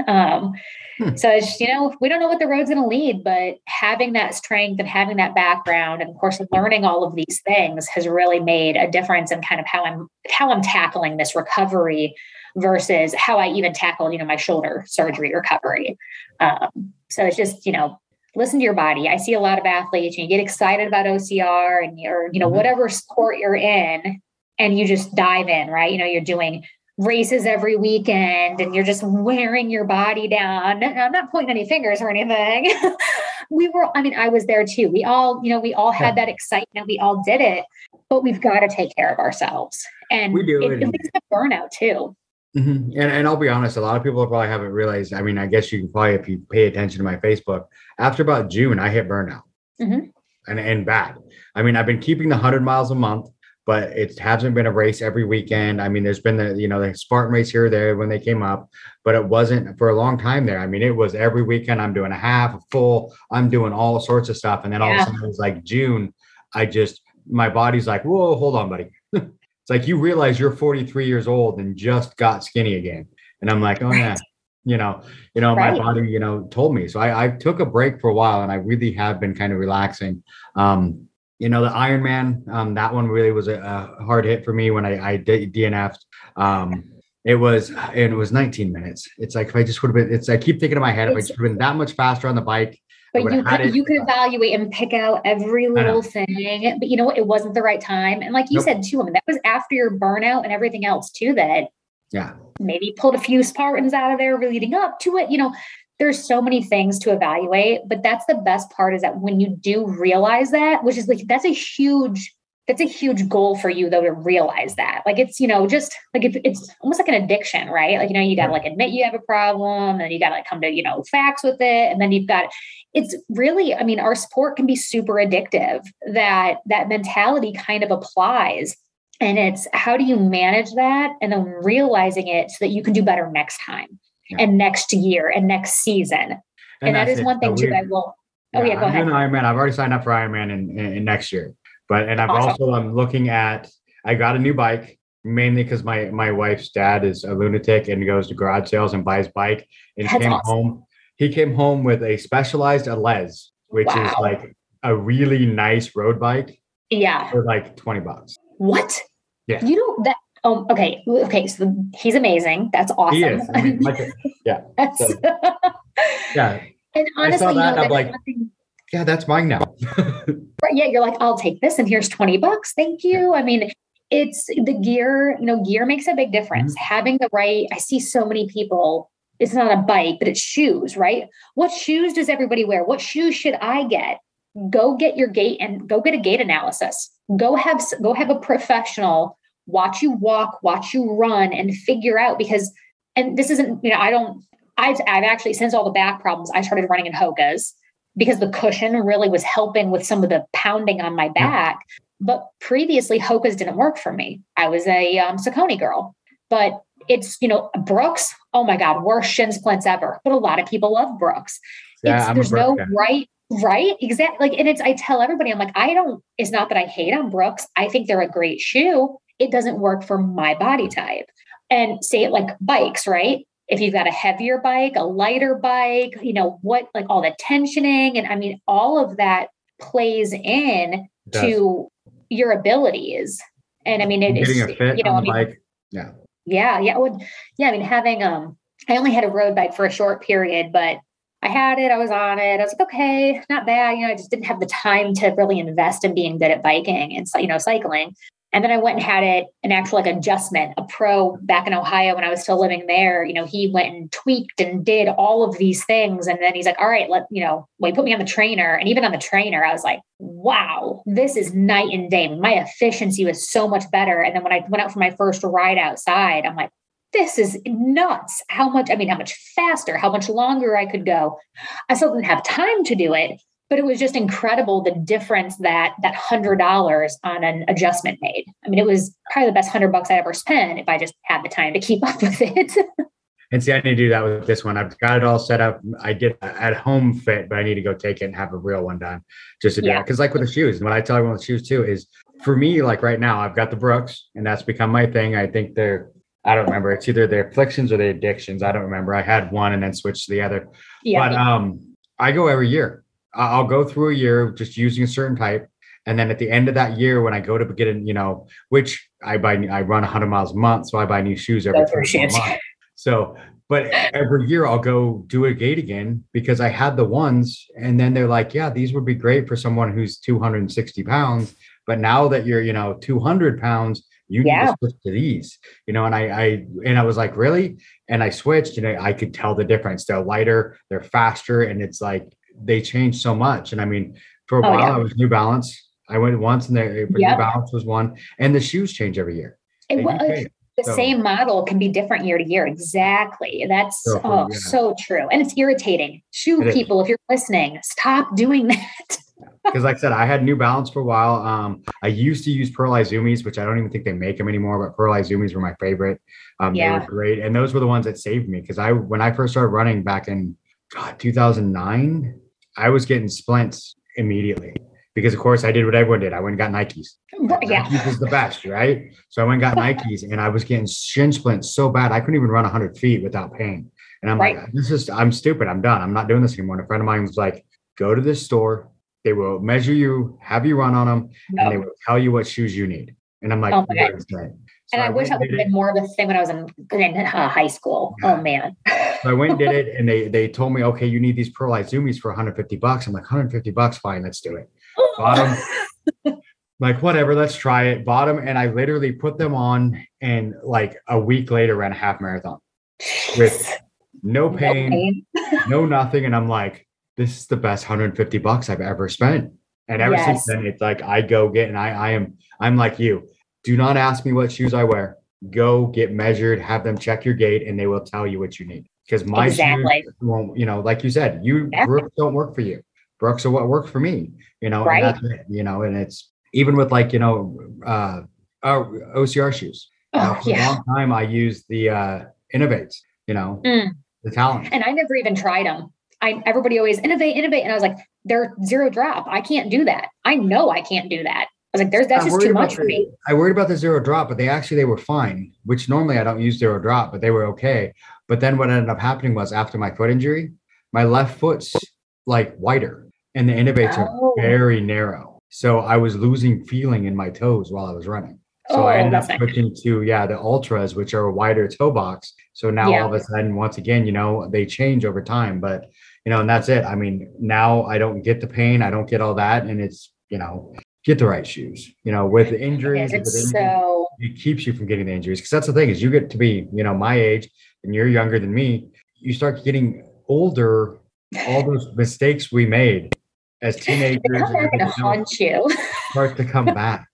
Um, hmm. So it's, you know, we don't know what the road's going to lead, but having that strength and having that background, and of course, learning all of these things has really made a difference in kind of how I'm how I'm tackling this recovery versus how I even tackled, you know, my shoulder surgery recovery. Um, so it's just, you know, listen to your body. I see a lot of athletes, and you get excited about OCR and or you know mm-hmm. whatever sport you're in, and you just dive in, right? You know, you're doing races every weekend and you're just wearing your body down. I'm not pointing any fingers or anything. we were, I mean, I was there too. We all, you know, we all had that excitement. We all did it, but we've got to take care of ourselves. And we do. It, it leads to burnout too. Mm-hmm. And, and I'll be honest, a lot of people probably haven't realized. I mean, I guess you can probably, if you pay attention to my Facebook, after about June, I hit burnout mm-hmm. and, and bad. I mean, I've been keeping the 100 miles a month but it hasn't been a race every weekend. I mean, there's been the, you know, the Spartan race here or there when they came up, but it wasn't for a long time there. I mean, it was every weekend I'm doing a half, a full, I'm doing all sorts of stuff. And then all yeah. of a sudden it was like June, I just, my body's like, whoa, hold on, buddy. it's like you realize you're 43 years old and just got skinny again. And I'm like, oh yeah, you know, you know, right. my body, you know, told me. So I, I took a break for a while and I really have been kind of relaxing. Um, you know, the Ironman, um, that one really was a, a, hard hit for me when I, I DNF'd. Um, it was, and it was 19 minutes. It's like, if I just would have been, it's, I keep thinking in my head, if I just would have been that much faster on the bike. But you could, you could evaluate and pick out every little thing, but you know what? It wasn't the right time. And like you nope. said too, I mean, that was after your burnout and everything else too, that yeah, maybe pulled a few Spartans out of there leading up to it. You know, there's so many things to evaluate, but that's the best part is that when you do realize that, which is like that's a huge that's a huge goal for you though to realize that. Like it's, you know, just like if it's almost like an addiction, right? Like, you know, you gotta like admit you have a problem and you gotta like come to, you know, facts with it. And then you've got it's really, I mean, our sport can be super addictive. That that mentality kind of applies. And it's how do you manage that and then realizing it so that you can do better next time yeah. and next year and next season. And, and that is it. one thing too I will. Oh yeah, yeah go I'm ahead. Doing Ironman. I've already signed up for Ironman in, in, in next year, but and I've awesome. also I'm looking at. I got a new bike mainly because my my wife's dad is a lunatic and goes to garage sales and buys bike and That's came awesome. home. He came home with a Specialized Allez, which wow. is like a really nice road bike. Yeah, for like twenty bucks. What? Yeah, you know that Oh, okay. Okay. So he's amazing. That's awesome. He is. I mean, like, yeah. So, yeah. And honestly, I you know, I'm like, nothing... yeah, that's mine now. right. Yeah. You're like, I'll take this and here's 20 bucks. Thank you. I mean, it's the gear, you know, gear makes a big difference. Mm-hmm. Having the right, I see so many people, it's not a bike, but it's shoes, right? What shoes does everybody wear? What shoes should I get? Go get your gait and go get a gait analysis. Go have go have a professional watch you walk, watch you run, and figure out because, and this isn't, you know, I don't, I've, I've actually, since all the back problems, I started running in Hoka's. because the cushion really was helping with some of the pounding on my back. But previously, Hoka's didn't work for me. I was a um, Saucony girl, but it's you know Brooks. Oh my God, worst shin splints ever. But a lot of people love Brooks. Yeah, there's no guy. right right exactly like and it's i tell everybody i'm like i don't it's not that i hate on brooks i think they're a great shoe it doesn't work for my body type and say it like bikes right if you've got a heavier bike a lighter bike you know what like all the tensioning and i mean all of that plays in to your abilities and i mean it is you know I mean, bike. yeah yeah yeah would yeah i mean having um i only had a road bike for a short period but I had it, I was on it. I was like, okay, not bad. You know, I just didn't have the time to really invest in being good at biking and you know, cycling. And then I went and had it an actual like adjustment, a pro back in Ohio when I was still living there. You know, he went and tweaked and did all of these things. And then he's like, all right, let, you know, well, he put me on the trainer. And even on the trainer, I was like, wow, this is night and day. My efficiency was so much better. And then when I went out for my first ride outside, I'm like, this is nuts. How much, I mean, how much faster, how much longer I could go. I still didn't have time to do it, but it was just incredible the difference that that hundred dollars on an adjustment made. I mean, it was probably the best hundred bucks I ever spent if I just had the time to keep up with it. and see, I need to do that with this one. I've got it all set up. I did at home fit, but I need to go take it and have a real one done just to do yeah. it. Because like with the shoes, and what I tell everyone with shoes too is for me, like right now, I've got the Brooks, and that's become my thing. I think they're I don't remember. It's either the afflictions or the addictions. I don't remember. I had one and then switched to the other. Yeah. But um, I go every year. I'll go through a year just using a certain type. And then at the end of that year, when I go to get in, you know, which I buy, I run 100 miles a month, so I buy new shoes every month. So, but every year I'll go do a gait again because I had the ones, and then they're like, yeah, these would be great for someone who's 260 pounds. But now that you're, you know, 200 pounds, you yeah. need to switch to these you know and I, I and i was like really and i switched and I, I could tell the difference they're lighter they're faster and it's like they changed so much and i mean for a oh, while yeah. i was new balance i went once and the yep. new balance was one and the shoes change every year it was the so, same model can be different year to year exactly that's so, oh yeah. so true and it's irritating shoe it people is. if you're listening stop doing that because like I said, I had New Balance for a while. Um, I used to use Pearl Izumis, which I don't even think they make them anymore, but Pearl Izumis were my favorite. Um, yeah. They were great. And those were the ones that saved me because I, when I first started running back in God, 2009, I was getting splints immediately because of course I did what everyone did. I went and got Nikes. Yeah. Nikes is the best, right? So I went and got Nikes and I was getting shin splints so bad I couldn't even run 100 feet without pain. And I'm right. like, this is, I'm stupid. I'm done. I'm not doing this anymore. And a friend of mine was like, go to this store, they will measure you, have you run on them, no. and they will tell you what shoes you need. And I'm like, oh my so and I, I wish I would have been more of a thing when I was in, in uh, high school. Yeah. Oh man. so I went and did it, and they they told me, okay, you need these Pearl Izumis for 150 bucks. I'm like, 150 bucks, fine, let's do it. Bottom. like whatever, let's try it. Bottom, and I literally put them on, and like a week later ran a half marathon with no pain, no, pain. no nothing, and I'm like, this is the best 150 bucks I've ever spent. And ever yes. since then, it's like I go get and I I am I'm like you. Do not ask me what shoes I wear. Go get measured, have them check your gait, and they will tell you what you need. Because my exactly. shoes won't, you know, like you said, you Brooks don't work for you. Brooks are what work for me, you know, right. It, you know, and it's even with like, you know, uh, uh OCR shoes. Oh, uh, for yeah. a long time I used the uh Inov-8s, you know, mm. the talent. And I never even tried them. I everybody always Inov-8, Inov-8, and I was like, they're zero drop. I can't do that. I know I can't do that. I was like, there's that's just too much for me. I worried about the zero drop, but they actually they were fine. Which normally I don't use zero drop, but they were okay. But then what ended up happening was after my foot injury, my left foot's like wider, and the innovates oh. are very narrow. So I was losing feeling in my toes while I was running. So oh, I ended up switching to yeah the Altras, which are a wider toe box. So now yeah. all of a sudden, once again, you know, they change over time. But you know, and that's it. I mean, now I don't get the pain, I don't get all that, and it's you know, get the right shoes. You know, with injuries, with injuries so... it keeps you from getting the injuries. Because that's the thing is, you get to be you know my age, and you're younger than me. You start getting older. All those mistakes we made as teenagers they haunt you. start to come back,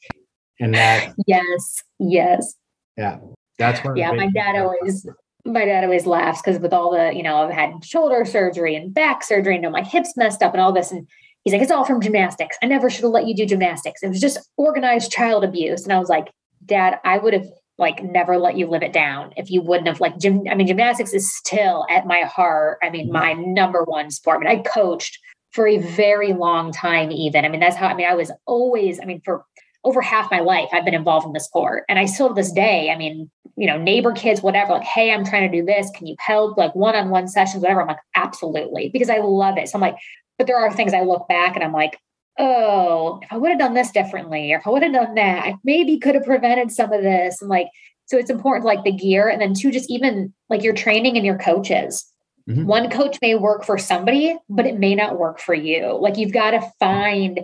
and that yes, yes, yeah, that's one. Yeah, my dad always my dad always laughs because with all the, you know, I've had shoulder surgery and back surgery, and you know, my hips messed up and all this. And he's like, it's all from gymnastics. I never should have let you do gymnastics. It was just organized child abuse. And I was like, Dad, I would have like never let you live it down if you wouldn't have like gym. I mean, gymnastics is still at my heart. I mean, mm-hmm. my number one sport. I mean, I coached for a very long time, even. I mean, that's how I mean, I was always, I mean, for over half my life, I've been involved in the sport. And I still to this day, I mean, you know, neighbor kids, whatever, like, hey, I'm trying to do this. Can you help? Like one on one sessions, whatever. I'm like, absolutely, because I love it. So I'm like, but there are things I look back and I'm like, oh, if I would have done this differently, or if I would have done that, I maybe could have prevented some of this. And like, so it's important, like the gear. And then two, just even like your training and your coaches. Mm-hmm. One coach may work for somebody, but it may not work for you. Like you've got to find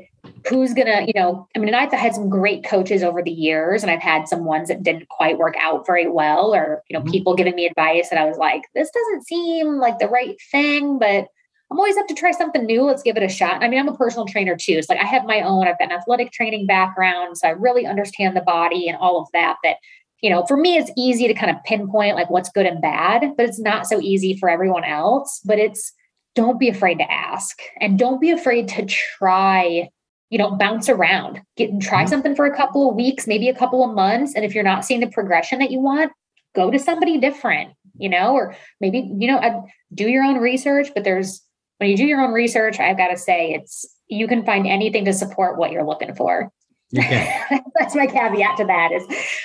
who's gonna, you know, I mean, and I've had some great coaches over the years, and I've had some ones that didn't quite work out very well, or you know, mm-hmm. people giving me advice, and I was like, this doesn't seem like the right thing, but I'm always up to try something new. Let's give it a shot. I mean, I'm a personal trainer too. It's like I have my own, I've got an athletic training background. So I really understand the body and all of that. That, you know, for me, it's easy to kind of pinpoint like what's good and bad, but it's not so easy for everyone else. But it's don't be afraid to ask and don't be afraid to try, you know, bounce around, get and try mm-hmm. something for a couple of weeks, maybe a couple of months. And if you're not seeing the progression that you want, go to somebody different, you know, or maybe, you know, do your own research, but there's, when you do your own research, I've got to say it's you can find anything to support what you're looking for. That's my caveat to that is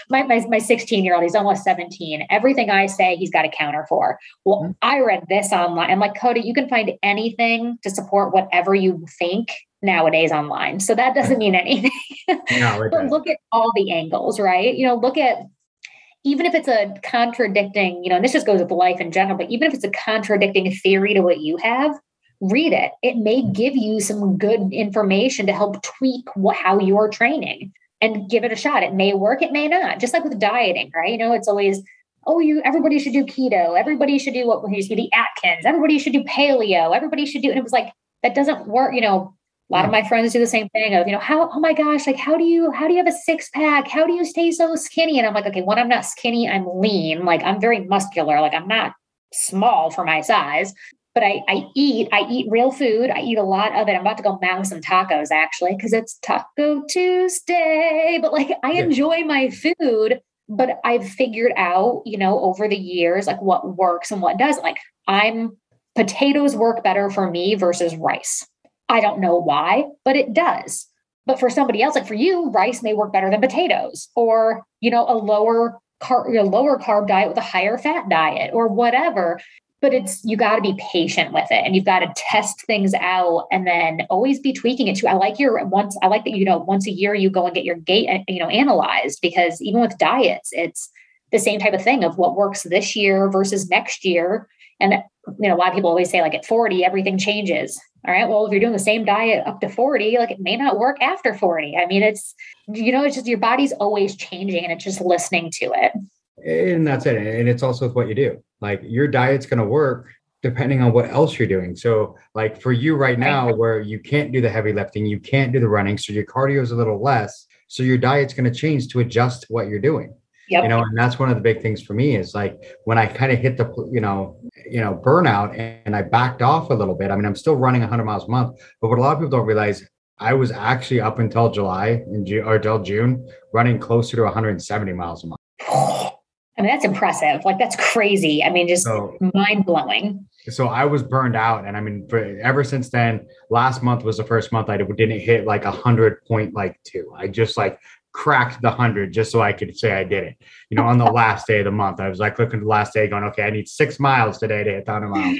my, my, my 16 year old, he's almost 17. Everything I say, he's got a counter for. Well, mm-hmm. I read this online. I'm like, Cody, you can find anything to support whatever you think nowadays online. So that doesn't mean anything. No, but look at all the angles, right? You know, look at even if it's a contradicting, you know, and this just goes with life in general, but even if it's a contradicting theory to what you have, read it. It may mm-hmm. give you some good information to help tweak what, how you're training and give it a shot. It may work, it may not. Just like with dieting, right? You know, it's always, oh, you everybody should do keto, everybody should do what used to be the Atkins, everybody should do paleo, everybody should do, and it was like that doesn't work. You know, a lot of my friends do the same thing of, you know, how, oh my gosh, like how do you, how do you have a six pack? How do you stay so skinny? And I'm like, okay, when I'm not skinny, I'm lean. Like I'm very muscular. Like I'm not small for my size but I, I eat, I eat real food. I eat a lot of it. I'm about to go mow some tacos actually, because it's Taco Tuesday. But like I enjoy my food, but I've figured out, you know, over the years, like what works and what doesn't. Like I'm potatoes work better for me versus rice. I don't know why, but it does. But for somebody else, like for you, rice may work better than potatoes, or you know, a lower carb, a lower carb diet with a higher fat diet, or whatever but it's you got to be patient with it and you've got to test things out and then always be tweaking it too. I like your once I like that you know once a year you go and get your gait uh, you know analyzed because even with diets it's the same type of thing of what works this year versus next year and you know a lot of people always say like at 40 everything changes. All right well if you're doing the same diet up to 40 like it may not work after 40 i mean it's you know it's just your body's always changing and it's just listening to it and that's it. And it's also what you do. Like your diet's going to work depending on what else you're doing. So like for you right now where you can't do the heavy lifting you can't do the running so your cardio is a little less so your diet's going to change to adjust to what you're doing. Yep. you know and that's one of the big things for me is like when i kind of hit the you know you know burnout and i backed off a little bit i mean i'm still running 100 miles a month but what a lot of people don't realize i was actually up until july and june or until june running closer to 170 miles a month I mean, that's impressive. Like that's crazy. I mean, just so, mind blowing. So I was burned out, and I mean, for, ever since then, last month was the first month I didn't hit like a hundred point like two. I just like cracked the hundred just so I could say I did it. You know, on the last day of the month, I was like looking at the last day, going, okay, I need six miles today to hit the hundred miles.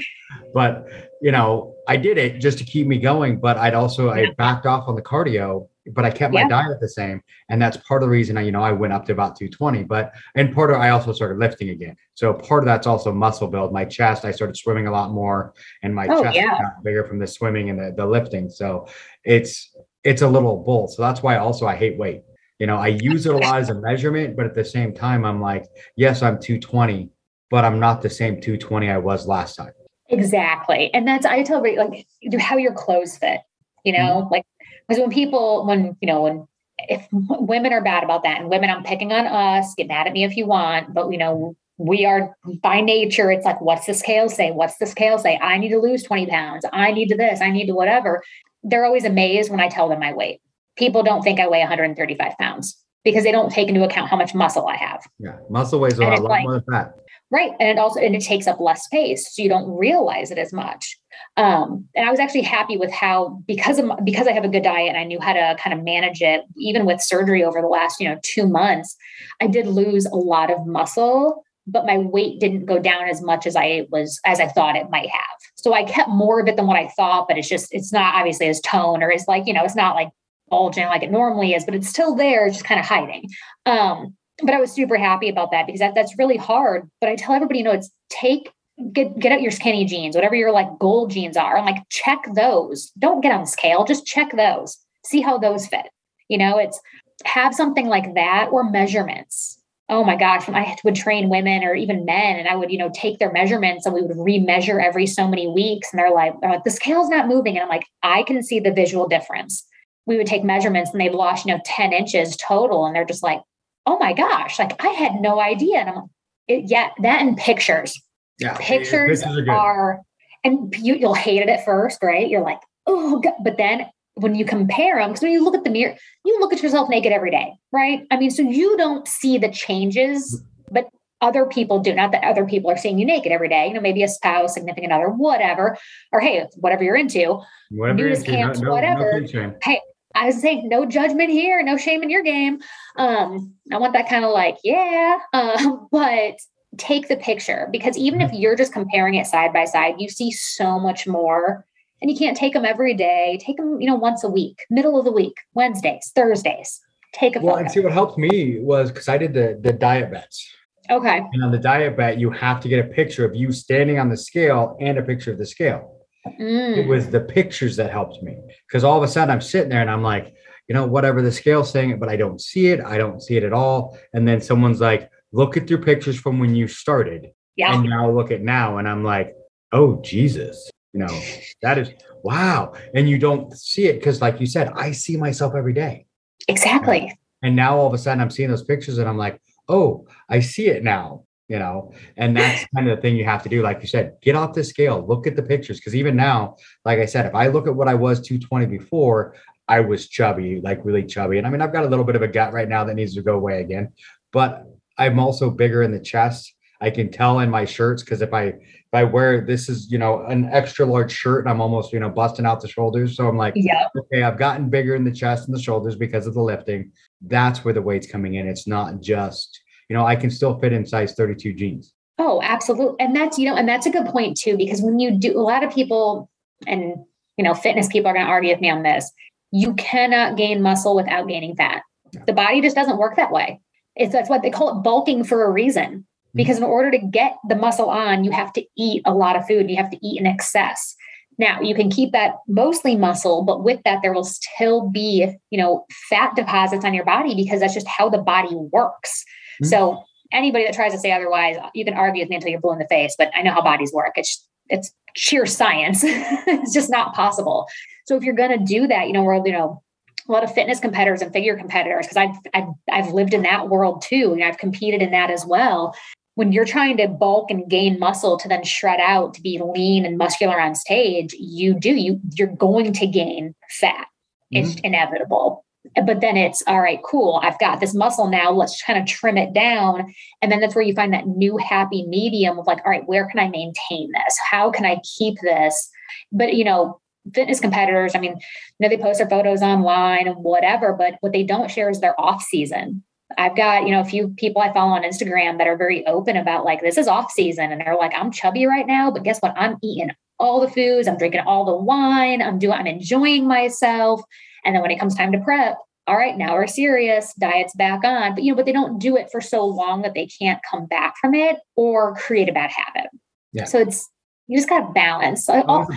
but you know, I did it just to keep me going. But I'd also I backed off on the cardio but I kept my yeah. diet the same. And that's part of the reason I, you know, I went up to about 220. But and part of I also started lifting again. So part of that's also muscle build. My chest, I started swimming a lot more and my oh, chest yeah. got bigger from the swimming and the, the lifting. So it's it's a little bull. So that's why also I hate weight. You know, I use it a lot as a measurement, but at the same time, I'm like, yes, I'm 220, but I'm not the same 220 I was last time. Exactly. And that's I tell like how your clothes fit, you know, mm-hmm. like because when people, when, you know, when, if women are bad about that and women, I'm picking on us, get mad at me if you want, but you know, we are by nature, it's like, what's the scale say? What's the scale say? I need to lose 20 pounds. I need to this. I need to whatever. They're always amazed when I tell them my weight. People don't think I weigh 135 pounds because they don't take into account how much muscle I have. Yeah, muscle weighs a lot, lot like, more than fat. Right. And it also and it takes up less space. So you don't realize it as much. Um, and I was actually happy with how because of because I have a good diet and I knew how to kind of manage it, even with surgery over the last, you know, two months, I did lose a lot of muscle, but my weight didn't go down as much as I was as I thought it might have. So I kept more of it than what I thought, but it's just it's not obviously as tone or as like, you know, it's not like bulging like it normally is, but it's still there, just kind of hiding. Um, but I was super happy about that because that, that's really hard. But I tell everybody, you know, it's take get get out your skinny jeans, whatever your like gold jeans are. I'm like, check those. Don't get on the scale, just check those. See how those fit. You know, it's have something like that or measurements. Oh my gosh, I would train women or even men, and I would, you know, take their measurements and we would remeasure every so many weeks. And they're like, like, the scale's not moving. And I'm like, I can see the visual difference. We would take measurements and they've lost, you know, 10 inches total. And they're just like, oh my gosh, like I had no idea. And I'm it, yeah, that and pictures. Yeah. Pictures, pictures are, are, and you, you'll hate it at first, right? You're like, oh, God. but then when you compare them, because when you look at the mirror, you look at yourself naked every day, right? I mean, so you don't see the changes, but other people do. Not that other people are seeing you naked every day. You know, maybe a spouse, significant other, whatever, or hey, whatever you're into, whatever nudist camps, no, whatever. No hey, I was saying, no judgment here, no shame in your game. Um, I want that kind of like, yeah, um, but take the picture because even if you're just comparing it side by side, you see so much more. And you can't take them every day. Take them, you know, once a week, middle of the week, Wednesdays, Thursdays. Take a picture. well, and see what helped me was because I did the the diet bets. Okay. And on the diet bet, you have to get a picture of you standing on the scale and a picture of the scale. Mm. It was the pictures that helped me because all of a sudden I'm sitting there and I'm like, you know, whatever the scale's saying, but I don't see it. I don't see it at all. And then someone's like, look at your pictures from when you started. Yeah. And now look at now. And I'm like, oh, Jesus. You know, that is wow. And you don't see it because, like you said, I see myself every day. Exactly. And now all of a sudden I'm seeing those pictures and I'm like, oh, I see it now you know and that's kind of the thing you have to do like you said get off the scale look at the pictures because even now like i said if i look at what i was 220 before i was chubby like really chubby and i mean i've got a little bit of a gut right now that needs to go away again but i'm also bigger in the chest. I can tell in my shirts because if i if i wear this is you know an extra large shirt and i'm almost you know busting out the shoulders so i'm like yeah okay i've gotten bigger in the chest and the shoulders because of the lifting. That's where the weight's coming in. It's not just you know, I can still fit in size 32 jeans. Oh, absolutely. And that's, you know, and that's a good point too, because when you do, a lot of people and, you know, fitness people are going to argue with me on this. You cannot gain muscle without gaining fat. The body just doesn't work that way. It's that's what they call it bulking for a reason. Mm-hmm. Because in order to get the muscle on, you have to eat a lot of food. You have to eat in excess. Now you can keep that mostly muscle, but with that, there will still be, you know, fat deposits on your body because that's just how the body works. Mm-hmm. So anybody that tries to say otherwise, you can argue with me until you're blue in the face, but I know how bodies work. It's it's sheer science. it's just not possible. So if you're going to do that, you know, we're you know a lot of fitness competitors and figure competitors because I've, I've I've lived in that world too, and I've competed in that as well. When you're trying to bulk and gain muscle to then shred out to be lean and muscular on stage, you do you you're going to gain fat. It's mm-hmm. inevitable but then it's all right cool i've got this muscle now let's kind of trim it down. And then that's where you find that new happy medium of like all right where can i maintain this? How can i keep this? But you know fitness competitors i mean you know they post their photos online and whatever but what they don't share is their off season. I've got you know a few people i follow on instagram that are very open about like this is off season and they're like i'm chubby right now but guess what? I'm eating all the foods i'm drinking all the wine i'm doing i'm enjoying myself and then when it comes time to prep, all right, now we're serious, diet's back on. But you know, but they don't do it for so long that they can't come back from it or create a bad habit. Yeah. So it's you just got to balance. All,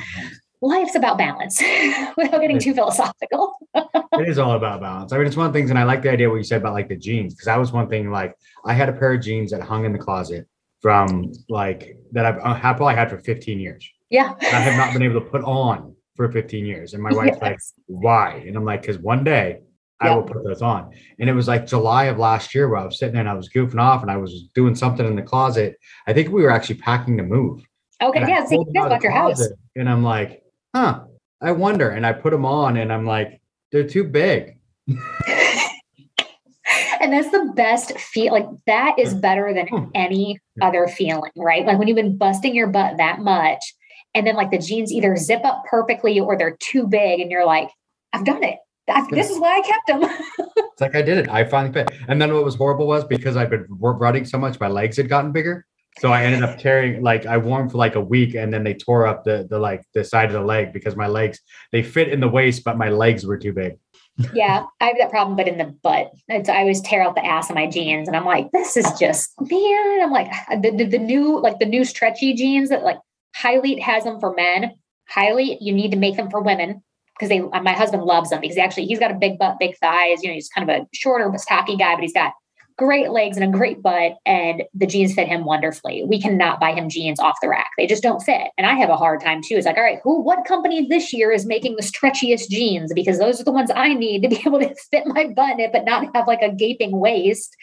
life's about balance without getting too philosophical. it is all about balance. I mean, it's one of the things, and I like the idea what you said about like the jeans, because that was one thing. Like, I had a pair of jeans that hung in the closet from like that I've uh, probably had for 15 years. Yeah. I have not been able to put on for 15 years. And my wife's yes. like, why? And I'm like, because one day I will put those on. And it was like July of last year where I was sitting there and I was goofing off and I was doing something in the closet. I think we were actually packing to move. Okay, And yeah, see, that's about your house. And I'm like, huh, I wonder. And I put them on and I'm like, they're too big. and that's the best feel like that is better than Hmm. any other feeling right like when you've been busting your butt that much and then like the jeans either zip up perfectly or they're too big and you're like i've done it I've, this is why i kept them It's like I did it. I finally fit. And then what was horrible was because I've been running so much, my legs had gotten bigger. So I ended up tearing like I wore them for like a week and then they tore up the the like the side of the leg because my legs they fit in the waist, but my legs were too big. yeah i have that problem but in the butt it's, i always tear out the ass of my jeans and i'm like this is just man i'm like ah, the, the, the new like the new stretchy jeans that like Hylete has them for men. Hylete you need to make them for women because they my husband loves them because actually he's got a big butt big thighs you know he's kind of a shorter stocky guy but he's got great legs and a great butt and the jeans fit him wonderfully. We cannot buy him jeans off the rack. They just don't fit. And i have a hard time too. It's like all right who what company this year is making the stretchiest jeans? Because those are the ones i need to be able to fit my butt in but not have like a gaping waist.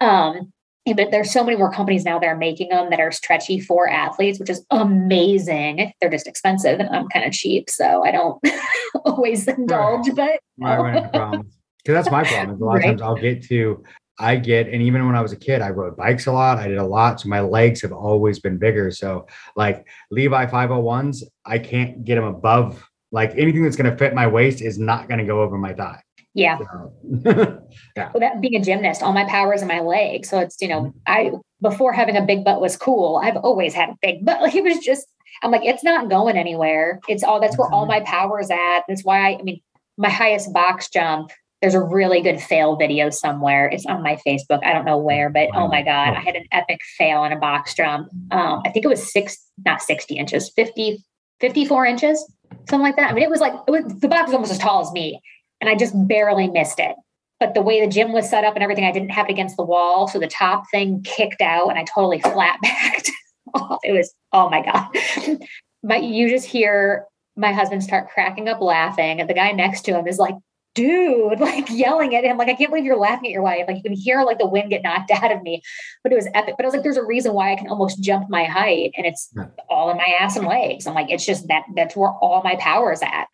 Um but there's so many more companies now that are making them that are stretchy for athletes, which is amazing. They're just expensive and I'm kind of cheap, so I don't always indulge. But I run into problems. Because that's my problem. A lot of times I'll get to I get, and even when I was a kid, I rode bikes a lot. I did a lot. So my legs have always been bigger. So like Levi 501s, I can't get them above like anything that's going to fit my waist is not going to go over my thigh. Yeah, So, well, that being a gymnast, all my power is in my legs. So it's you know, I before having a big butt was cool. I've always had a big butt. Like it was just, I'm like, it's not going anywhere. It's all that's where all my power is at. That's why I, I mean, my highest box jump. There's a really good fail video somewhere. It's on my Facebook. I don't know where, but oh my god, I had an epic fail on a box jump. Um, I think it was six, not 60 inches, 50, 54 inches, something like that. I mean, it was like it was, the box was almost as tall as me, and I just barely missed it but the way the gym was set up and everything, I didn't have it against the wall. So the top thing kicked out and I totally flat backed. it was, oh my God. But you just hear my husband start cracking up laughing. And the guy next to him is like, dude, like yelling at him. Like, I can't believe you're laughing at your wife. Like you can hear like the wind get knocked out of me. But it was epic. But I was like, there's a reason why I can almost jump my height. And it's all in my ass and legs. I'm like, it's just that that's where all my power is at.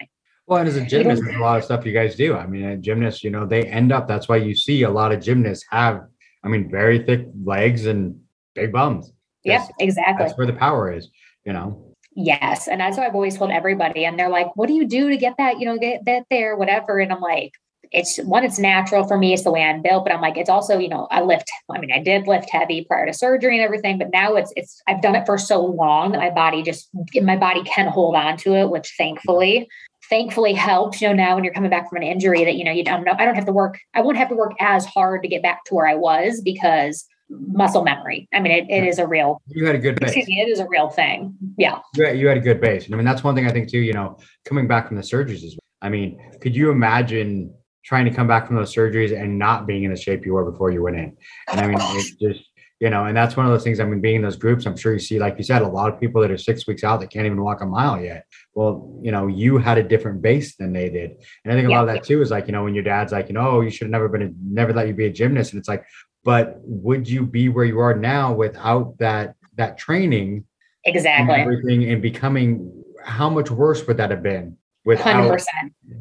Well, and as a gymnast, there's a lot of stuff you guys do. I mean, a gymnast, you know, they end up, that's why you see a lot of gymnasts have, I mean, very thick legs and big bums. Yeah, That's- exactly. That's where the power is, you know. Yes. And that's what I've always told everybody. And they're like, what do you do to get that, you know, get that there, whatever. And I'm like, it's one, it's natural for me. It's the way I'm built. But I'm like, it's also, you know, I lift, I mean, I did lift heavy prior to surgery and everything, but now it's, it's, I've done it for so long that my body just, my body can hold on to it, which thankfully, thankfully helps, you know, now when you're coming back from an injury that, you know, you don't know, I don't have to work, I won't have to work as hard to get back to where I was because muscle memory. I mean, it, it is a real, You had a good base. excuse me, it is a real thing. Yeah. You had, you had a good base. And I mean, that's one thing I think too, you know, coming back from the surgeries is, I mean, could you imagine trying to come back from those surgeries and not being in the shape you were before you went in? And I mean, it's just, you know, and that's one of those things. I mean, being in those groups, I'm sure you see, like you said, a lot of people that are six weeks out that can't even walk a mile yet. Well, you know, you had a different base than they did. And I think a lot of that too is like, you know, when your dad's like, you know, oh, you should have never been, a, never let you be a gymnast. And it's like, but would you be where you are now without that, that training and Exactly. everything and becoming how much worse would that have been without 100%.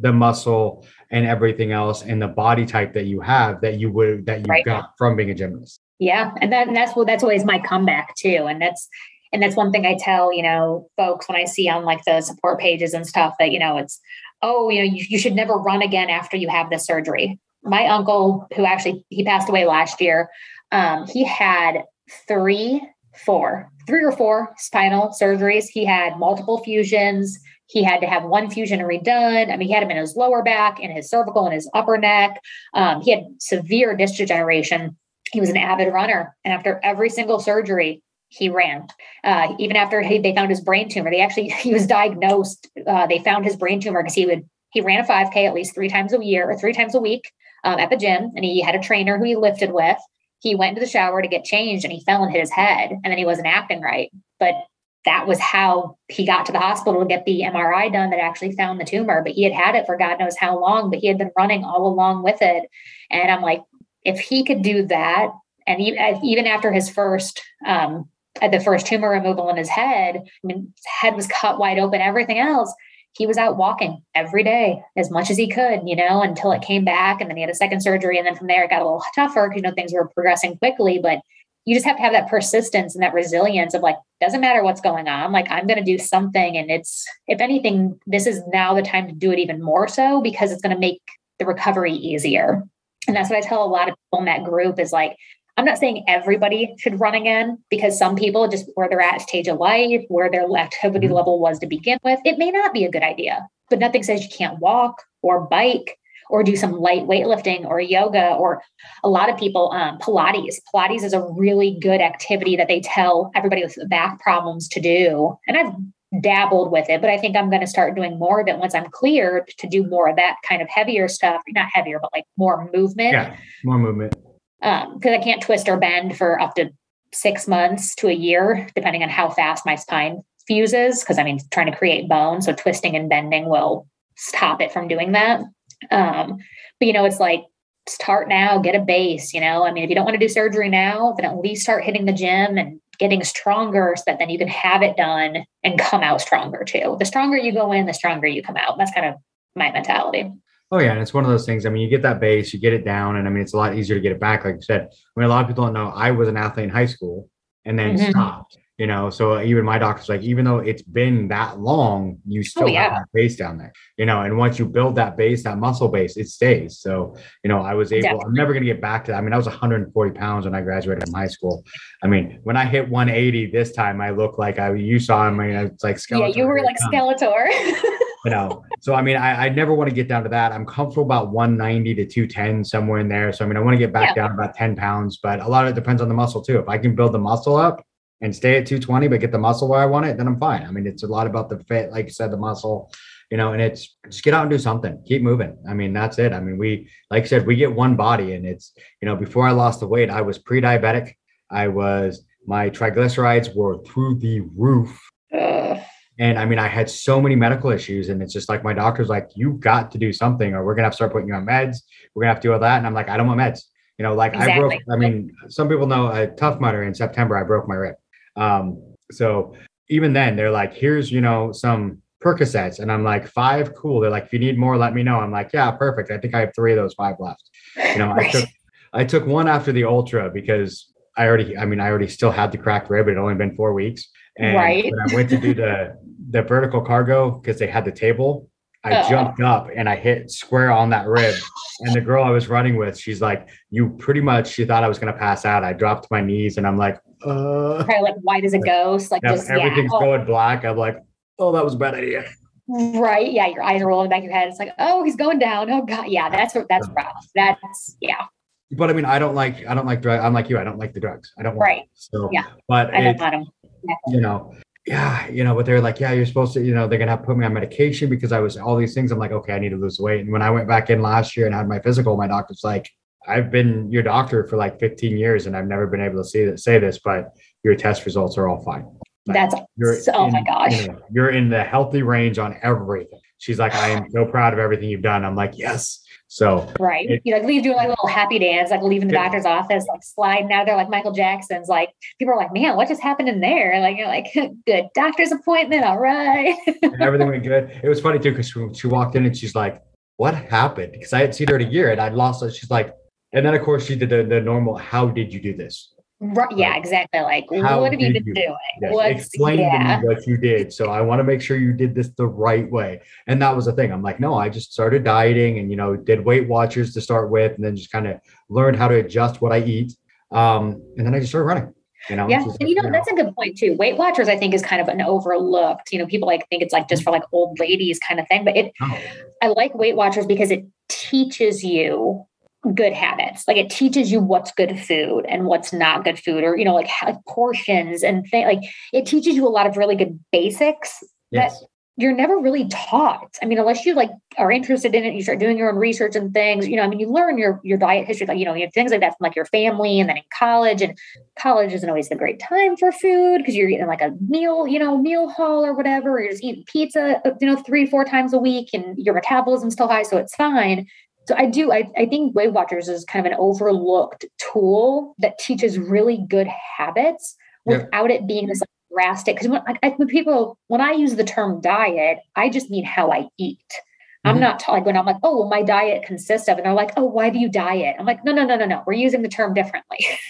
the muscle and everything else and the body type that you have that you would that you Right. got from being a gymnast Yeah. And that, and that's what, that's always my comeback too. And that's, and that's one thing I tell, you know, folks when I see on like the support pages and stuff that, you know, it's, oh, you know, you, you should never run again after you have the surgery. My uncle, who actually, he passed away last year, um, he had three, four, three or four spinal surgeries. He had multiple fusions. He had to have one fusion redone. I mean, he had them in his lower back, in his cervical, and his upper neck. Um, he had severe disc degeneration. He was an avid runner. And after every single surgery, he ran. Uh, even after he, they found his brain tumor, they actually, he was diagnosed. Uh, they found his brain tumor because he would, he ran a 5K at least three times a year or three times a week um, at the gym. And he had a trainer who he lifted with. He went into the shower to get changed and he fell and hit his head. And then he wasn't acting right. But that was how he got to the hospital to get the MRI done that actually found the tumor. But he had had it for God knows how long, but he had been running all along with it. And I'm like, if he could do that, and even after his first, um, the first tumor removal in his head, I mean, his head was cut wide open, everything else, he was out walking every day as much as he could, you know, until it came back. And then he had a second surgery. And then from there, it got a little tougher because, you know, things were progressing quickly. But you just have to have that persistence and that resilience of like doesn't matter what's going on like i'm going to do something and it's if anything this is now the time to do it even more so because it's going to make the recovery easier and that's what i tell a lot of people in that group is like i'm not saying everybody should run again because some people just where they're at stage of life where their activity mm-hmm. level was to begin with it may not be a good idea. But nothing says you can't walk or bike or do some light weightlifting or yoga or a lot of people um, pilates. Pilates is a really good activity that they tell everybody with back problems to do. And i've dabbled with it but i think i'm going to start doing more of it once i'm cleared to do more of that kind of heavier stuff. Not heavier but like more movement. Yeah more movement. Because um, i can't twist or bend for up to six months to a year depending on how fast my spine fuses because i mean trying to create bone so twisting and bending will stop it from doing that. Um, but you know, it's like start now, get a base, you know. I mean, if you don't want to do surgery now, then at least start hitting the gym and getting stronger so that then you can have it done and come out stronger too. The stronger you go in, the stronger you come out. That's kind of my mentality. Oh yeah, and it's one of those things. I mean, you get that base, you get it down, and I mean, it's a lot easier to get it back. Like you said, I mean, a lot of people don't know. I was an athlete in high school and then mm-hmm. stopped you know? So uh, even my doctor's like even though it's been that long you oh, still oh, yeah. have that base down there you know? And once you build that base that muscle base it stays. So you know i was able Definitely. i'm never going to get back to that. I mean i was 140 pounds when i graduated from high school. I mean when i hit 180 this time i look like i you saw I mean it's like skeletor yeah you were like skeletor. You know? So i mean I, I never want to get down to that. I'm comfortable about 190 to 210 somewhere in there. So i mean i want to get back yeah. down about 10 pounds but a lot of it depends on the muscle too. If i can build the muscle up and stay at 220, but get the muscle where I want it, then I'm fine. I mean, it's a lot about the fit, like you said, the muscle, you know, and it's just get out and do something, keep moving. I mean, that's it. I mean, we, like I said, we get one body and it's, you know, before I lost the weight, I was pre diabetic. I was, my triglycerides were through the roof. And I mean, I had so many medical issues, and it's just like my doctor's like, you got to do something, or we're gonna have to start putting you on meds. We're gonna have to do all that. And I'm like, I don't want meds. You know, like exactly. I broke, I mean, some people know a Tough Mudder in September, I broke my rib. Um, so even then, they're like, here's, you know, some Percocets. And I'm like, five, cool. They're like, if you need more, let me know. I'm like, yeah, perfect. I think I have three of those five left. You know, I took I took one after the ultra because I already, I mean, I already still had the cracked rib. It had only been four weeks. And right. when I went to do the the vertical cargo because they had the table, I uh jumped up and I hit square on that rib. And the girl I was running with, she's like, You pretty much she thought I was gonna pass out. I dropped my knees and I'm like, uh kind of like white as a ghost. Like yeah, just everything's yeah. going black. I'm like, oh, that was a bad idea. Right. Yeah. Your eyes are rolling back your head. It's like, oh, he's going down. Oh god. Yeah, that's that's rough. That's yeah. But I mean, I don't like I don't like drugs. I'm like you. I don't like the drugs. I don't want right. Them. So yeah. But I don't want them. Yeah. You know, yeah, you know, but they're like, yeah, you're supposed to, you know, they're gonna have to put me on medication because I was all these things. I'm like, okay, I need to lose weight. And when I went back in last year and had my physical, my doctor's like, I've been your doctor for like 15 years and I've never been able to see that, say this, but your test results are all fine. Like, That's you're oh in, my gosh. You know, you're in the healthy range on everything. She's like, I am so proud of everything you've done. I'm like, yes. So right, it, you like leave doing like a little happy dance, like leaving the yeah. doctor's office, like sliding out there like Michael Jackson's. Like people are like, man, what just happened in there? Like you're like, good doctor's appointment, all right. everything went good. It was funny too because she, she walked in and she's like, what happened? Because I had seen her in a year and I'd lost her. She's like, and then of course she did the, the normal. How did you do this? Right, yeah, exactly. Like, what have you been you, doing? Yes, explain yeah. to me what you did. So I want to make sure you did this the right way. And that was the thing. I'm like, no, I just started dieting and you know did Weight Watchers to start with, and then just kind of learned how to adjust what I eat. Um, and then I just started running. You know, yeah, and you know, that's a good point too. Weight Watchers, I think, is kind of an overlooked. You know, people like think it's like just for like old ladies kind of thing, but it. Oh. I like Weight Watchers because it teaches you good habits. Like it teaches you what's good food and what's not good food, or you know, like, like portions and things. like it teaches you a lot of really good basics yes. that you're never really taught. I mean, unless you like are interested in it, you start doing your own research and things. You know, I mean, you learn your your diet history, like you know, you have things like that from like your family, and then in college. And college isn't always the great time for food because you're eating like a meal, you know, meal hall or whatever. Or you're just eating pizza, you know, three four times a week, and your metabolism's still high, so it's fine. So I do. I, I think Weight Watchers is kind of an overlooked tool that teaches really good habits without it being this drastic because when, I, when people when I use the term diet, I just mean how I eat. I'm mm-hmm. not like when I'm like, oh, well, my diet consists of, and they're like, oh, why do you diet? I'm like, no, no, no, no, no. We're using the term differently.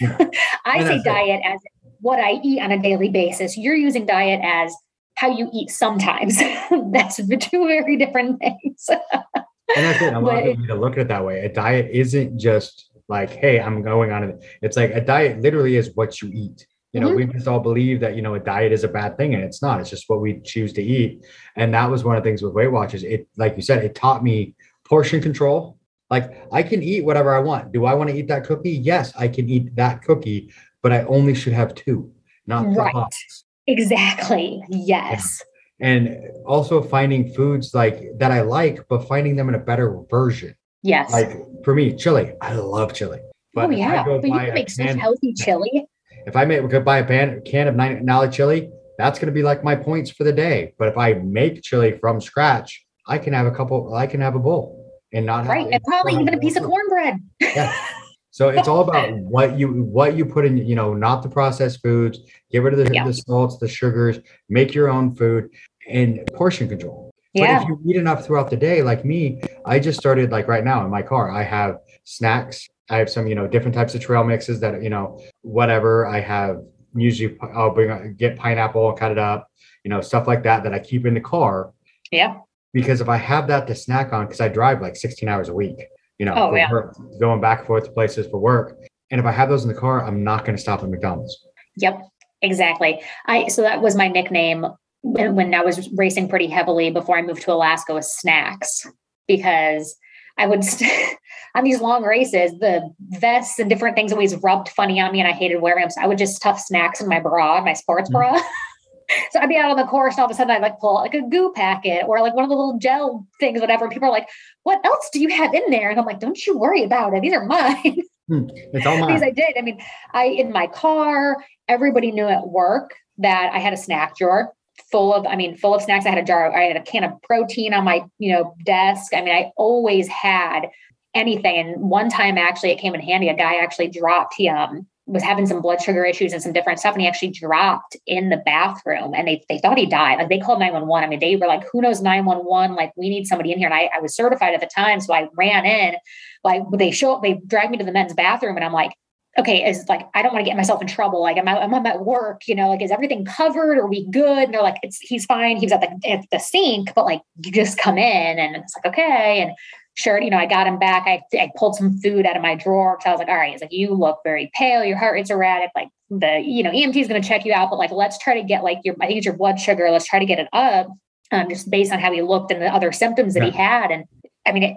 I say diet it. as what I eat on a daily basis. You're using diet as how you eat sometimes. that's two very different things. and that's it. A lot of people to look at it that way. A diet isn't just like, hey, I'm going on it. It's like a diet literally is what you eat. You know, mm-hmm. we just all believe that, you know, a diet is a bad thing and it's not. It's just what we choose to eat. And that was one of the things with Weight Watchers. It, like you said, it taught me portion control. Like I can eat whatever I want. Do I want to eat that cookie? Yes, I can eat that cookie, but I only should have two, not right. Exactly. Yes. Yeah. And also finding foods like that I like, but finding them in a better version. Yes. Like for me, chili. I love chili. Oh, but oh yeah, but you can make such healthy chili. If I make could buy a pan, can of nine Nali chili, that's going to be like my points for the day. But if I make chili from scratch, I can have a couple. I can have a bowl and not right, have, and probably even a piece of cornbread. yeah. So it's all about what you what you put in. You know, not the processed foods. Get rid of the, yeah. the salts, the sugars. Make your own food and portion control. Yeah. But if you eat enough throughout the day, like me, I just started like right now in my car. I have snacks I have some, you know, different types of trail mixes that, you know, whatever. I have usually I'll bring get pineapple, cut it up, you know, stuff like that that I keep in the car. Yeah. Because if I have that to snack on, because I drive like 16 hours a week, you know, oh, yeah. work, going back and forth to places for work. And if I have those in the car, I'm not going to stop at McDonald's. Yep, exactly. I so that was my nickname when, when I was racing pretty heavily before I moved to Alaska was snacks because I would on these long races, the vests and different things always rubbed funny on me, and I hated wearing them. So I would just stuff snacks in my bra, my sports bra. Mm. so I'd be out on the course, and all of a sudden I'd like pull out like a goo packet or like one of the little gel things, whatever. people are like, "What else do you have in there?" And I'm like, "Don't you worry about it. These are mine." Hmm. It's all mine. These I did. I mean, I in my car, everybody knew at work that I had a snack drawer full of, I mean, full of snacks. I had a jar, I had a can of protein on my, you know, desk. I mean, I always had anything. And one time actually it came in handy. A guy actually dropped, he um was having some blood sugar issues and some different stuff. And he actually dropped in the bathroom and they, they thought he died. Like they called 911. I mean, they were like, who knows 911? Like we need somebody in here. And I, I was certified at the time. So I ran in, like they show up, they dragged me to the men's bathroom and I'm like, okay, is like, I don't want to get myself in trouble. Like, I'm, I'm at work, you know, like, is everything covered? Are we good? And they're like, it's, he's fine. He's at the, at the sink, but like, you just come in and it's like, okay. And sure, you know, I got him back. I, I pulled some food out of my drawer. Cause I was like, all right, it's like, you look very pale. Your heart rate's erratic. Like the, you know, EMT is going to check you out, but like, let's try to get like your, I think it's your blood sugar. Let's try to get it up. Um, just based on how he looked and the other symptoms that yeah. he had. And I mean, it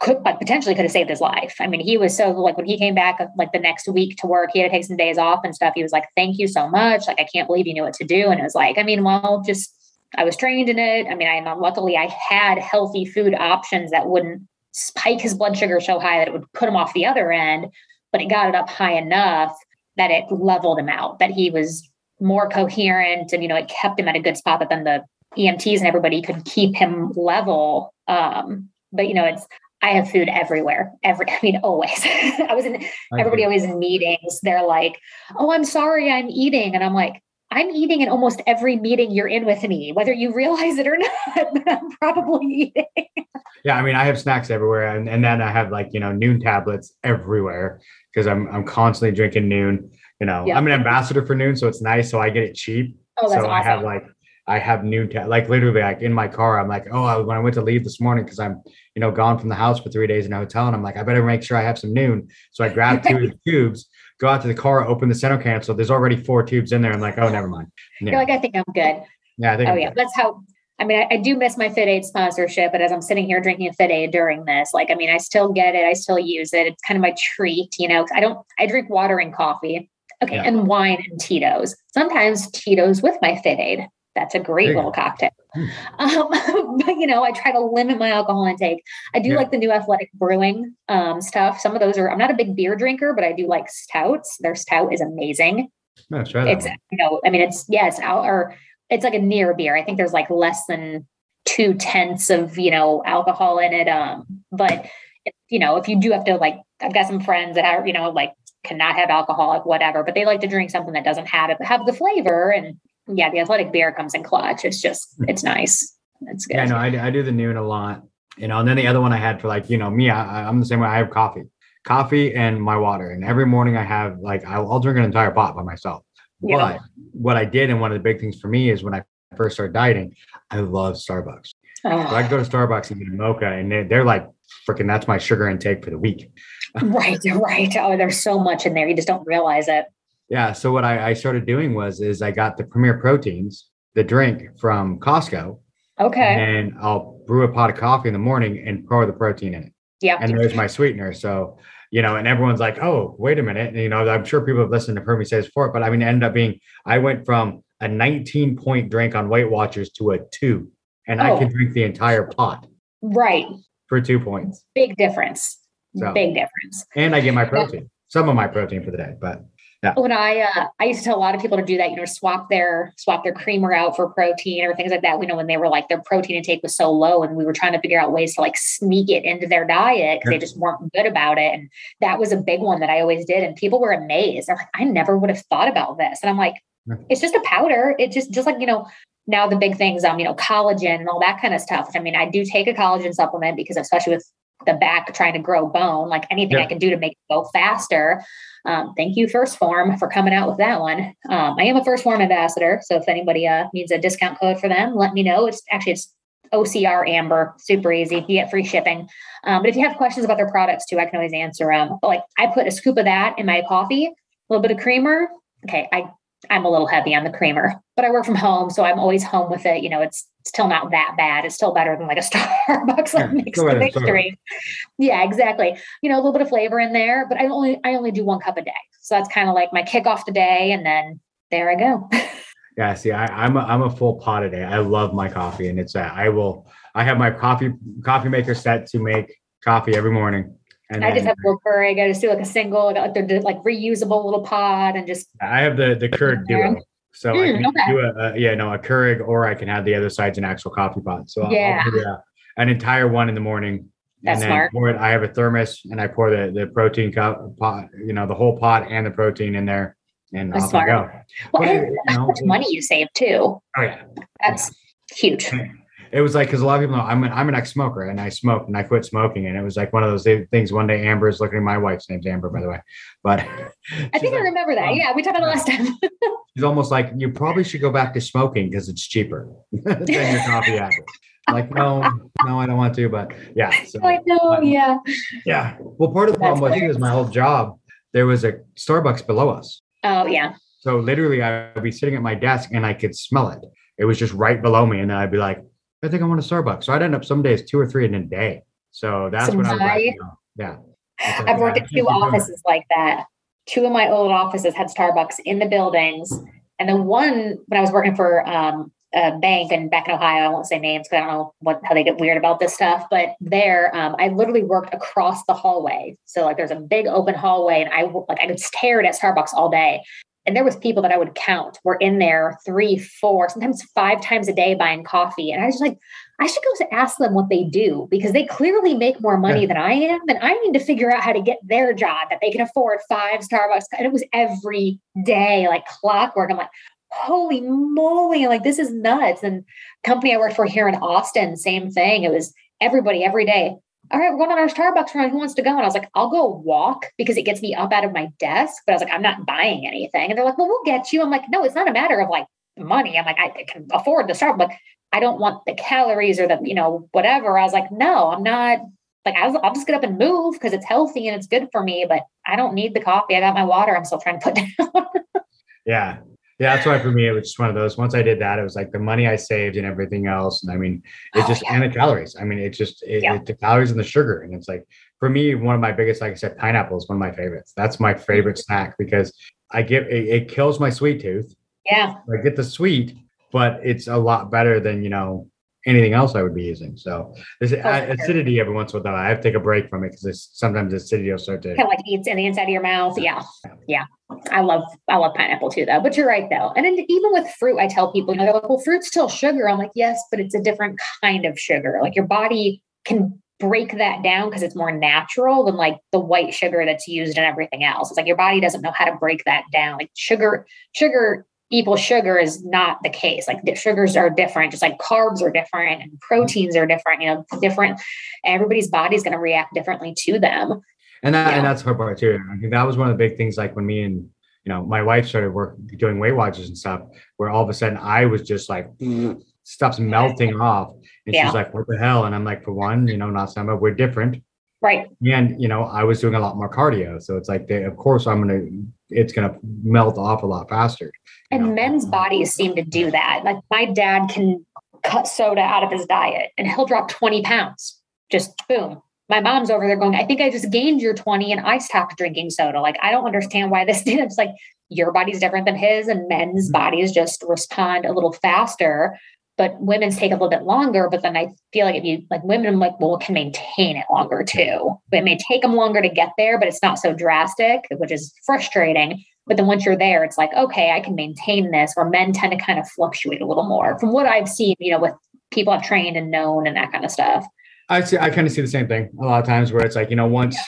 could like potentially could have saved his life. I mean, he was so like when he came back like the next week to work, he had to take some days off and stuff. He was like, "Thank you so much. Like, I can't believe you knew what to do." And it was like, I mean, well, just I was trained in it. I mean, I luckily I had healthy food options that wouldn't spike his blood sugar so high that it would put him off the other end, but it got it up high enough that it leveled him out. That he was more coherent, and you know, it kept him at a good spot. But then the EMTs and everybody could keep him level. Um, but you know, it's I have food everywhere. Every, I mean, always. I was in everybody always in meetings. They're like, "Oh, I'm sorry, I'm eating," and I'm like, "I'm eating in almost every meeting you're in with me, whether you realize it or not. I'm probably eating." Yeah, I mean, I have snacks everywhere, and, and then I have like you know Nuun tablets everywhere because I'm I'm constantly drinking Nuun. You know, yep. I'm an ambassador for Nuun, so it's nice. So I get it cheap. Oh, that's so awesome. I have like I have Nuun, ta- like literally, like in my car, I'm like, oh, when I went to leave this morning, because I'm, you know, gone from the house for three days in a hotel, and I'm like, I better make sure I have some Nuun. So I grab two tubes, go out to the car, open the center cancel. There's already four tubes in there. I'm like, oh, never mind. Yeah. You're like, I think I'm good. Yeah, I think. Oh I'm yeah, good. that's how. I mean, I, I, do miss my Fit Aid sponsorship, but as I'm sitting here drinking a Fit Aid during this, like, I mean, I still get it. I still use it. It's kind of my treat, you know. I don't. I drink water and coffee. Okay, yeah. and wine and Tito's. Sometimes Tito's with my Fit Aid That's a great little cocktail. Hmm. Um, but you know, I try to limit my alcohol intake. I do yeah. like the new athletic brewing um, stuff. Some of those are. I'm not a big beer drinker, but I do like stouts. Their stout is amazing. That's right. It's you know, I mean, it's yeah, it's out or it's like a near beer. I think there's like less than two tenths of you know alcohol in it. Um, but you know, if you do have to like, I've got some friends that are you know like cannot have alcohol, whatever, but they like to drink something that doesn't have it, but have the flavor. And yeah, the athletic beer comes in clutch. It's just, it's nice. It's good. Yeah, no, I, I do the Nuun a lot, you know, and then the other one I had for like, you know, me, I, I'm the same way. I have coffee, coffee and my water. And every morning I have like, I'll, I'll drink an entire pot by myself. Yeah. But what I did, and one of the big things for me is when I first started dieting, I love Starbucks. Oh. So I oh. go to Starbucks and get a mocha, and they, they're like, freaking, that's my sugar intake for the week. right, right. Oh, there's so much in there. You just don't realize it. Yeah. So what I, I started doing was is I got the Premier Proteins, the drink from Costco. Okay. And I'll brew a pot of coffee in the morning and pour the protein in it. Yeah. And there's my sweetener. So, you know, and everyone's like, oh, wait a minute. And, you know, I'm sure people have listened to heard Says say this before, but I mean, it ended up being I went from a 19 point drink on Weight Watchers to a two, and oh. I can drink the entire pot. Right. For two points. Big difference. So, Big difference. And I get my protein, some of my protein for the day, but yeah. When I uh, I used to tell a lot of people to do that, you know, swap their swap their creamer out for protein or things like that. We know when they were like their protein intake was so low, and we were trying to figure out ways to like sneak it into their diet because they just weren't good about it. And that was a big one that I always did, and people were amazed. They're like, I never would have thought about this, and I'm like, it's just a powder. It just just like you know now the big things um you know collagen and all that kind of stuff. I mean, I do take a collagen supplement because especially with the back trying to grow bone, like anything I can do to make it go faster. Um, thank you, 1st Phorm, for coming out with that one. Um, I am a 1st Phorm ambassador, so if anybody uh, needs a discount code for them, let me know. It's actually it's OCR Amber, super easy. You get free shipping. Um, but if you have questions about their products too, I can always answer them. But like I put a scoop of that in my coffee, a little bit of creamer. Okay, I I'm a little heavy on the creamer, but I work from home, so I'm always home with it. You know, it's still not that bad. It's still better than like a Starbucks like mixed victory. Yeah, exactly. You know, a little bit of flavor in there, but I only I only do one cup a day, so that's kind of like my kickoff day, and then there I go. yeah, see, I, am a, I'm a full pot a day. I love my coffee, and it's that I will I have my coffee coffee maker set to make coffee every morning. And I just have a little Keurig. I just do like a single, like they're like reusable little pod, and just. I have the the Keurig Duo, so mm, I can okay. do a, a, yeah no a Keurig, or I can have the other side's an actual coffee pot. So yeah, I'll do a, an entire one in the morning. That's and then smart. Pour it, I have a thermos, and I pour the the protein cup pot, you know, the whole pot and the protein in there, and That's off smart. I go. Well, but, and how know, much money you save too. Oh yeah, that's huge it was like because a lot of people know I'm an, I'm an ex-smoker and I smoked and I quit smoking and it was like one of those things. One day Amber is looking. At my wife's name's Amber, by the way, but I think like, I remember that. Um, yeah, we talked about it last time. she's almost like you probably should go back to smoking because it's cheaper than your coffee habit. Like no, no, I don't want to, but yeah. So, I know, yeah, yeah. Well, part of the problem was is my whole job. There was a Starbucks below us. Oh yeah. So literally, I'd be sitting at my desk and I could smell it. It was just right below me, and then I'd be like, I think I want a Starbucks. So I'd end up some days two or three in a day. So that's so when I was like, yeah. I've worked at two offices like that. Two of my old offices had Starbucks in the buildings. And then one, when I was working for um, a bank and back in Ohio, I won't say names because I don't know what how they get weird about this stuff. But there, um, I literally worked across the hallway. So like there's a big open hallway, and I like I could stare at Starbucks all day and there was people that I would count were in there three, four, sometimes five times a day buying coffee. And I was like, I should go to ask them what they do because they clearly make more money yeah. than I am. And I need to figure out how to get their job that they can afford five Starbucks. And it was every day, like clockwork. I'm like, holy moly, like this is nuts. And company I worked for here in Austin, same thing. It was everybody every day all right, we're going on our Starbucks run. Who wants to go? And I was like, I'll go walk because it gets me up out of my desk. But I was like, I'm not buying anything. And they're like, well, we'll get you. I'm like, no, it's not a matter of like money. I'm like, I can afford the Starbucks. I don't want the calories or the, you know, whatever. I was like, no, I'm not like, I was, I'll just get up and move because it's healthy and it's good for me, but I don't need the coffee. I got my water. I'm still trying to put down. yeah. Yeah, that's why for me it was just one of those. Once I did that, it was like the money I saved and everything else. And I mean, it oh, just yeah. and the calories. I mean, it just it, yeah. it, the calories and the sugar. And it's like for me, one of my biggest, like I said, pineapple is one of my favorites. That's my favorite snack because I get it, it kills my sweet tooth. Yeah, I get the sweet, but it's a lot better than you know anything else I would be using. So there's Oh, acidity every once in a while. I have to take a break from it because sometimes acidity will start to. kind of like eats in the inside of your mouth. Yeah. Yeah. I love I love pineapple too though. But you're right though. And then even with fruit, I tell people, you know, they're like, well, fruit's still sugar. I'm like, yes, but it's a different kind of sugar. Like your body can break that down because it's more natural than like the white sugar that's used in everything else. It's like your body doesn't know how to break that down. Like sugar, sugar equals sugar is not the case. Like the sugars are different, just like carbs are different and proteins are different, you know, different. Everybody's body's going to react differently to them. And that Yeah. and that's her part too. I think that was one of the big things. Like when me and you know my wife started work doing Weight Watchers and stuff, where all of a sudden I was just like stuff's melting off, and Yeah. she's like, "What the hell?" And I'm like, "For one, you know, not some we're different." Right. and you know i was doing a lot more cardio so it's like they, of course i'm gonna it's gonna melt off a lot faster And know? men's bodies seem to do that. Like my dad can cut soda out of his diet and he'll drop 20 pounds. Just boom. My mom's over there going, I think I just gained your 20 and I stopped drinking soda. Like, I don't understand why this did. It's like your body's different than his, and men's mm-hmm. bodies just respond a little faster. But women's take a little bit longer. But then I feel like if you like women, I'm like, well, can maintain it longer too. It may take them longer to get there, but it's not so drastic, which is frustrating. But then once you're there, it's like, okay, I can maintain this. Where men tend to kind of fluctuate a little more from what I've seen, you know, with people I've trained and known and that kind of stuff. i see i kind of see the same thing a lot of times where it's like you know once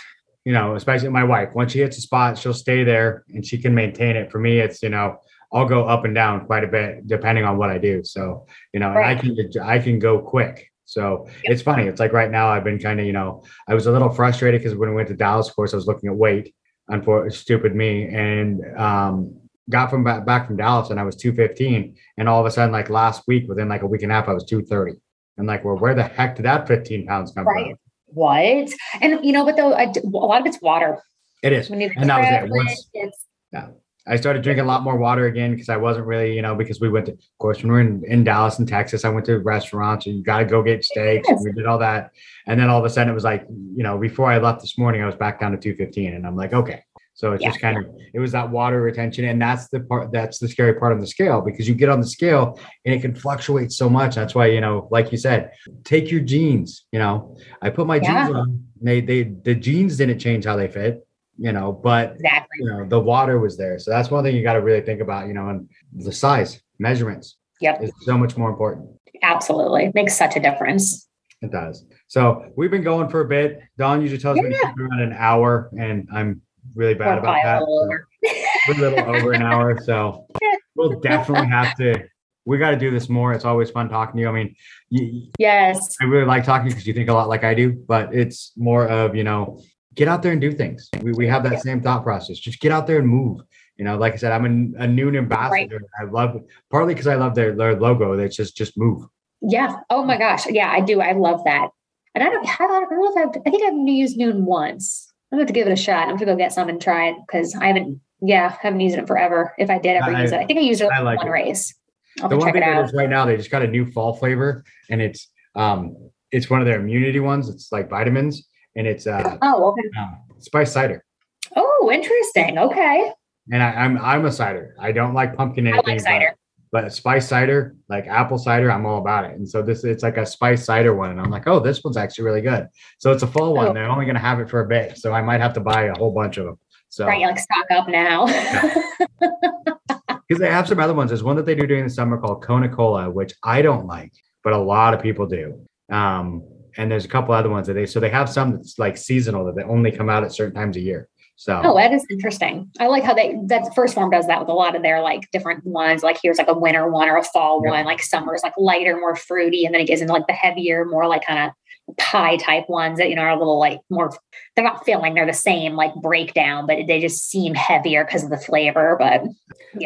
you know especially my wife once she hits a spot she'll stay there and she can maintain it for me it's you know i'll go up and down quite a bit depending on what i do so you know and i can i can go quick so it's funny it's like right now i've been kind of you know i was a little frustrated because when i went to dallas of course i was looking at weight unfortunately stupid me and um got from back, from dallas and i was 215 and all of a sudden like last week within like a week and a half i was 230 and like well where the heck did that 15 pounds come Right. from What? And you know, but though I a lot of it's water. it is When you And that was it. Once- it's I started drinking a lot more water again because I wasn't really, you know, because we went to, of course, when we were in, in Dallas and Texas, I went to restaurants and you got to go get steaks. And Yes. we did all that. And then all of a sudden it was like, you know, before I left this morning, I was back down to 215 and I'm like, okay. So it's Yeah. just kind of, it was that water retention. And that's the part, that's the scary part of the scale because you get on the scale and it can fluctuate so much. That's why, you know, like you said, take your jeans, you know, I put my Yeah. jeans on, they, they, the jeans didn't change how they fit, you know, but exactly. you know the water was there so that's one thing you got to really think about you know and the size measurements Yep. is so much more important Absolutely. Makes such a difference. it does so we've been going for a bit don usually tells me Yeah. it around an hour and i'm really bad about that so a little over an hour so we'll definitely have to we got to do this more it's always fun talking to you i mean you, Yes. I really like talking because you think a lot like I do, but it's more of, you know, get out there and do things. We, we have that Yeah. same thought process. Just get out there and move. You know, like I said, I'm a, a Nuun ambassador. I love partly because I love their, their logo. That's just just move. Yeah. Oh my gosh. Yeah, I do. I love that. And I don't, have I don't know if I've, I think I've used Nuun once. I'm going to have to give it a shot. I'm going to go get some and try it because I haven't, yeah, haven't used it forever. If I did ever I- use it, I think I used it I like one it. race. I'll the one check thing it out. is right now, they just got a new fall flavor, and it's um it's one of their immunity ones. It's like vitamins, and it's uh, Oh, okay. uh spice cider. Oh, interesting. Okay. And I, I'm I'm a cider. I don't like pumpkin I anything. like but- cider. but spice cider, like apple cider, I'm all about it. And so this it's like a spice cider one, and I'm like, oh, this one's actually really good. So it's a fall one. Oh. They're only gonna have it for a bit, so I might have to buy a whole bunch of them. So Right. You like stock up now. because they have some other ones. There's one that they do during the summer called Coca Cola, which I don't like, but a lot of people do. Um, and there's a couple other ones that they so they have some that's like seasonal that they only come out at certain times a year. So Oh, that is interesting. I like how they that 1st Phorm does that with a lot of their like different ones. Like here's like a winter one or a fall Yeah. one. Like summer is like lighter, more fruity, and then it gets into like the heavier, more like kind of pie type ones that you know are a little like more. They're not filling; they're the same like breakdown, but they just seem heavier because of the flavor. But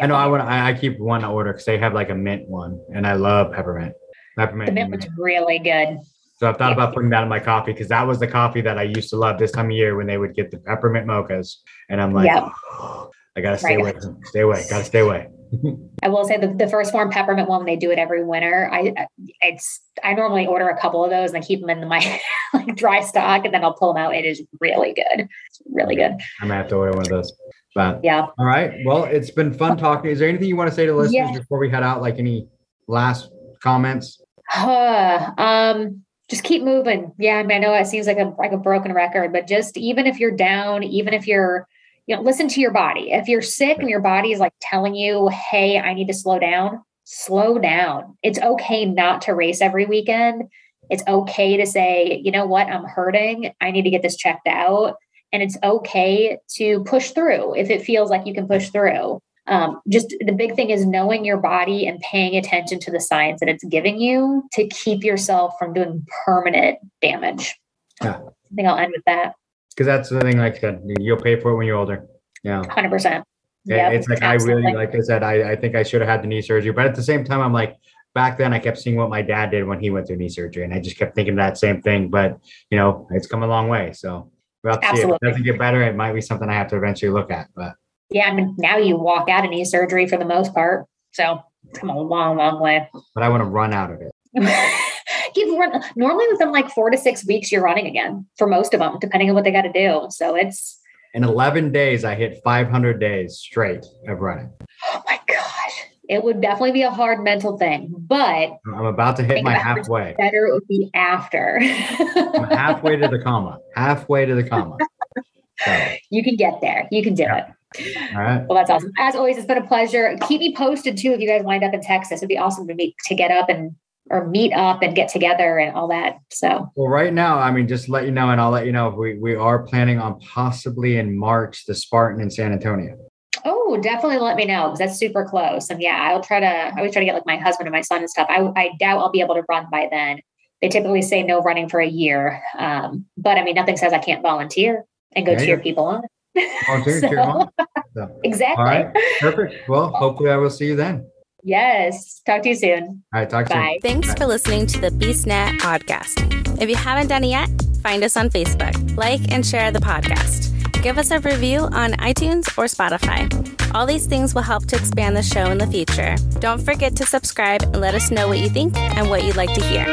I know I want I, I keep one to order because they have like a mint one, and I love peppermint. Peppermint. the mint was really good. So I've thought about putting that in my coffee because that was the coffee that I used to love this time of year when they would get the peppermint mochas. And I'm like, Yep. I gotta stay Right. away. Stay away. Gotta stay away. I will say the, the 1st Phorm peppermint one, they do it every winter. I it's I normally order a couple of those and I keep them in my like dry stock and then I'll pull them out. It is really good. It's really good. I'm gonna have to order one of those. But Yeah. all right. Well, it's been fun talking. Is there anything you want to say to listeners Yeah. before we head out? Like any last comments? um, just keep moving. Yeah, I, mean, I know it seems like a like a broken record, but just even if you're down, even if you're you know, listen to your body. If you're sick and your body is like telling you, "Hey, I need to slow down," slow down. It's okay not to race every weekend. It's okay to say, "You know what? I'm hurting. I need to get this checked out." And it's okay to push through if it feels like you can push through um, just the big thing is knowing your body and paying attention to the signs that it's giving you to keep yourself from doing permanent damage. Yeah. I think I'll end with that. Because that's the thing, like I said, you'll pay for it when you're older. Yeah. 100%. Yeah, it's like absolutely. I really, like I said, I, I think I should have had the knee surgery, but at the same time, I'm like, back then I kept seeing what my dad did when he went through knee surgery, and I just kept thinking that same thing. But you know, it's come a long way. So we'll see. If it doesn't get better, it might be something I have to eventually look at. But yeah, I mean, now you walk out of knee surgery for the most part. So it's come a long, long way. But I want to run out of it. Keep run. Normally, within like four to six weeks, you're running again for most of them, depending on what they got to do. So it's in 11 days, I hit 500 days straight of running. Oh my gosh. It would definitely be a hard mental thing, but I'm about to hit my halfway. Better it would be after. I'm halfway to the comma. Halfway to the comma. So. You can get there. You can do yeah. it. All right. Well, that's awesome. As always, it's been a pleasure. Keep me posted too if you guys wind up in Texas. It'd be awesome to meet to get up and or meet up and get together and all that. So well, right now, I mean, just let you know, and I'll let you know if we we are planning on possibly in March the Spartan in San Antonio. Oh, definitely let me know because that's super close. And yeah, I'll try to. I always try to get like my husband and my son and stuff. I I doubt I'll be able to run by then. They typically say no running for a year, um, but I mean, nothing says I can't volunteer and go yeah, cheer yeah. people on. Oh, Volunteer, so, cheer on. So. Exactly. All right. Perfect. Well, hopefully I will see you then. Yes. Talk to you soon. All right. Talk Bye. soon. Thanks Bye. for listening to the BeastNet podcast. If you haven't done it yet, find us on Facebook, like and share the podcast. Give us a review on iTunes or Spotify. All these things will help to expand the show in the future. Don't forget to subscribe and let us know what you think and what you'd like to hear.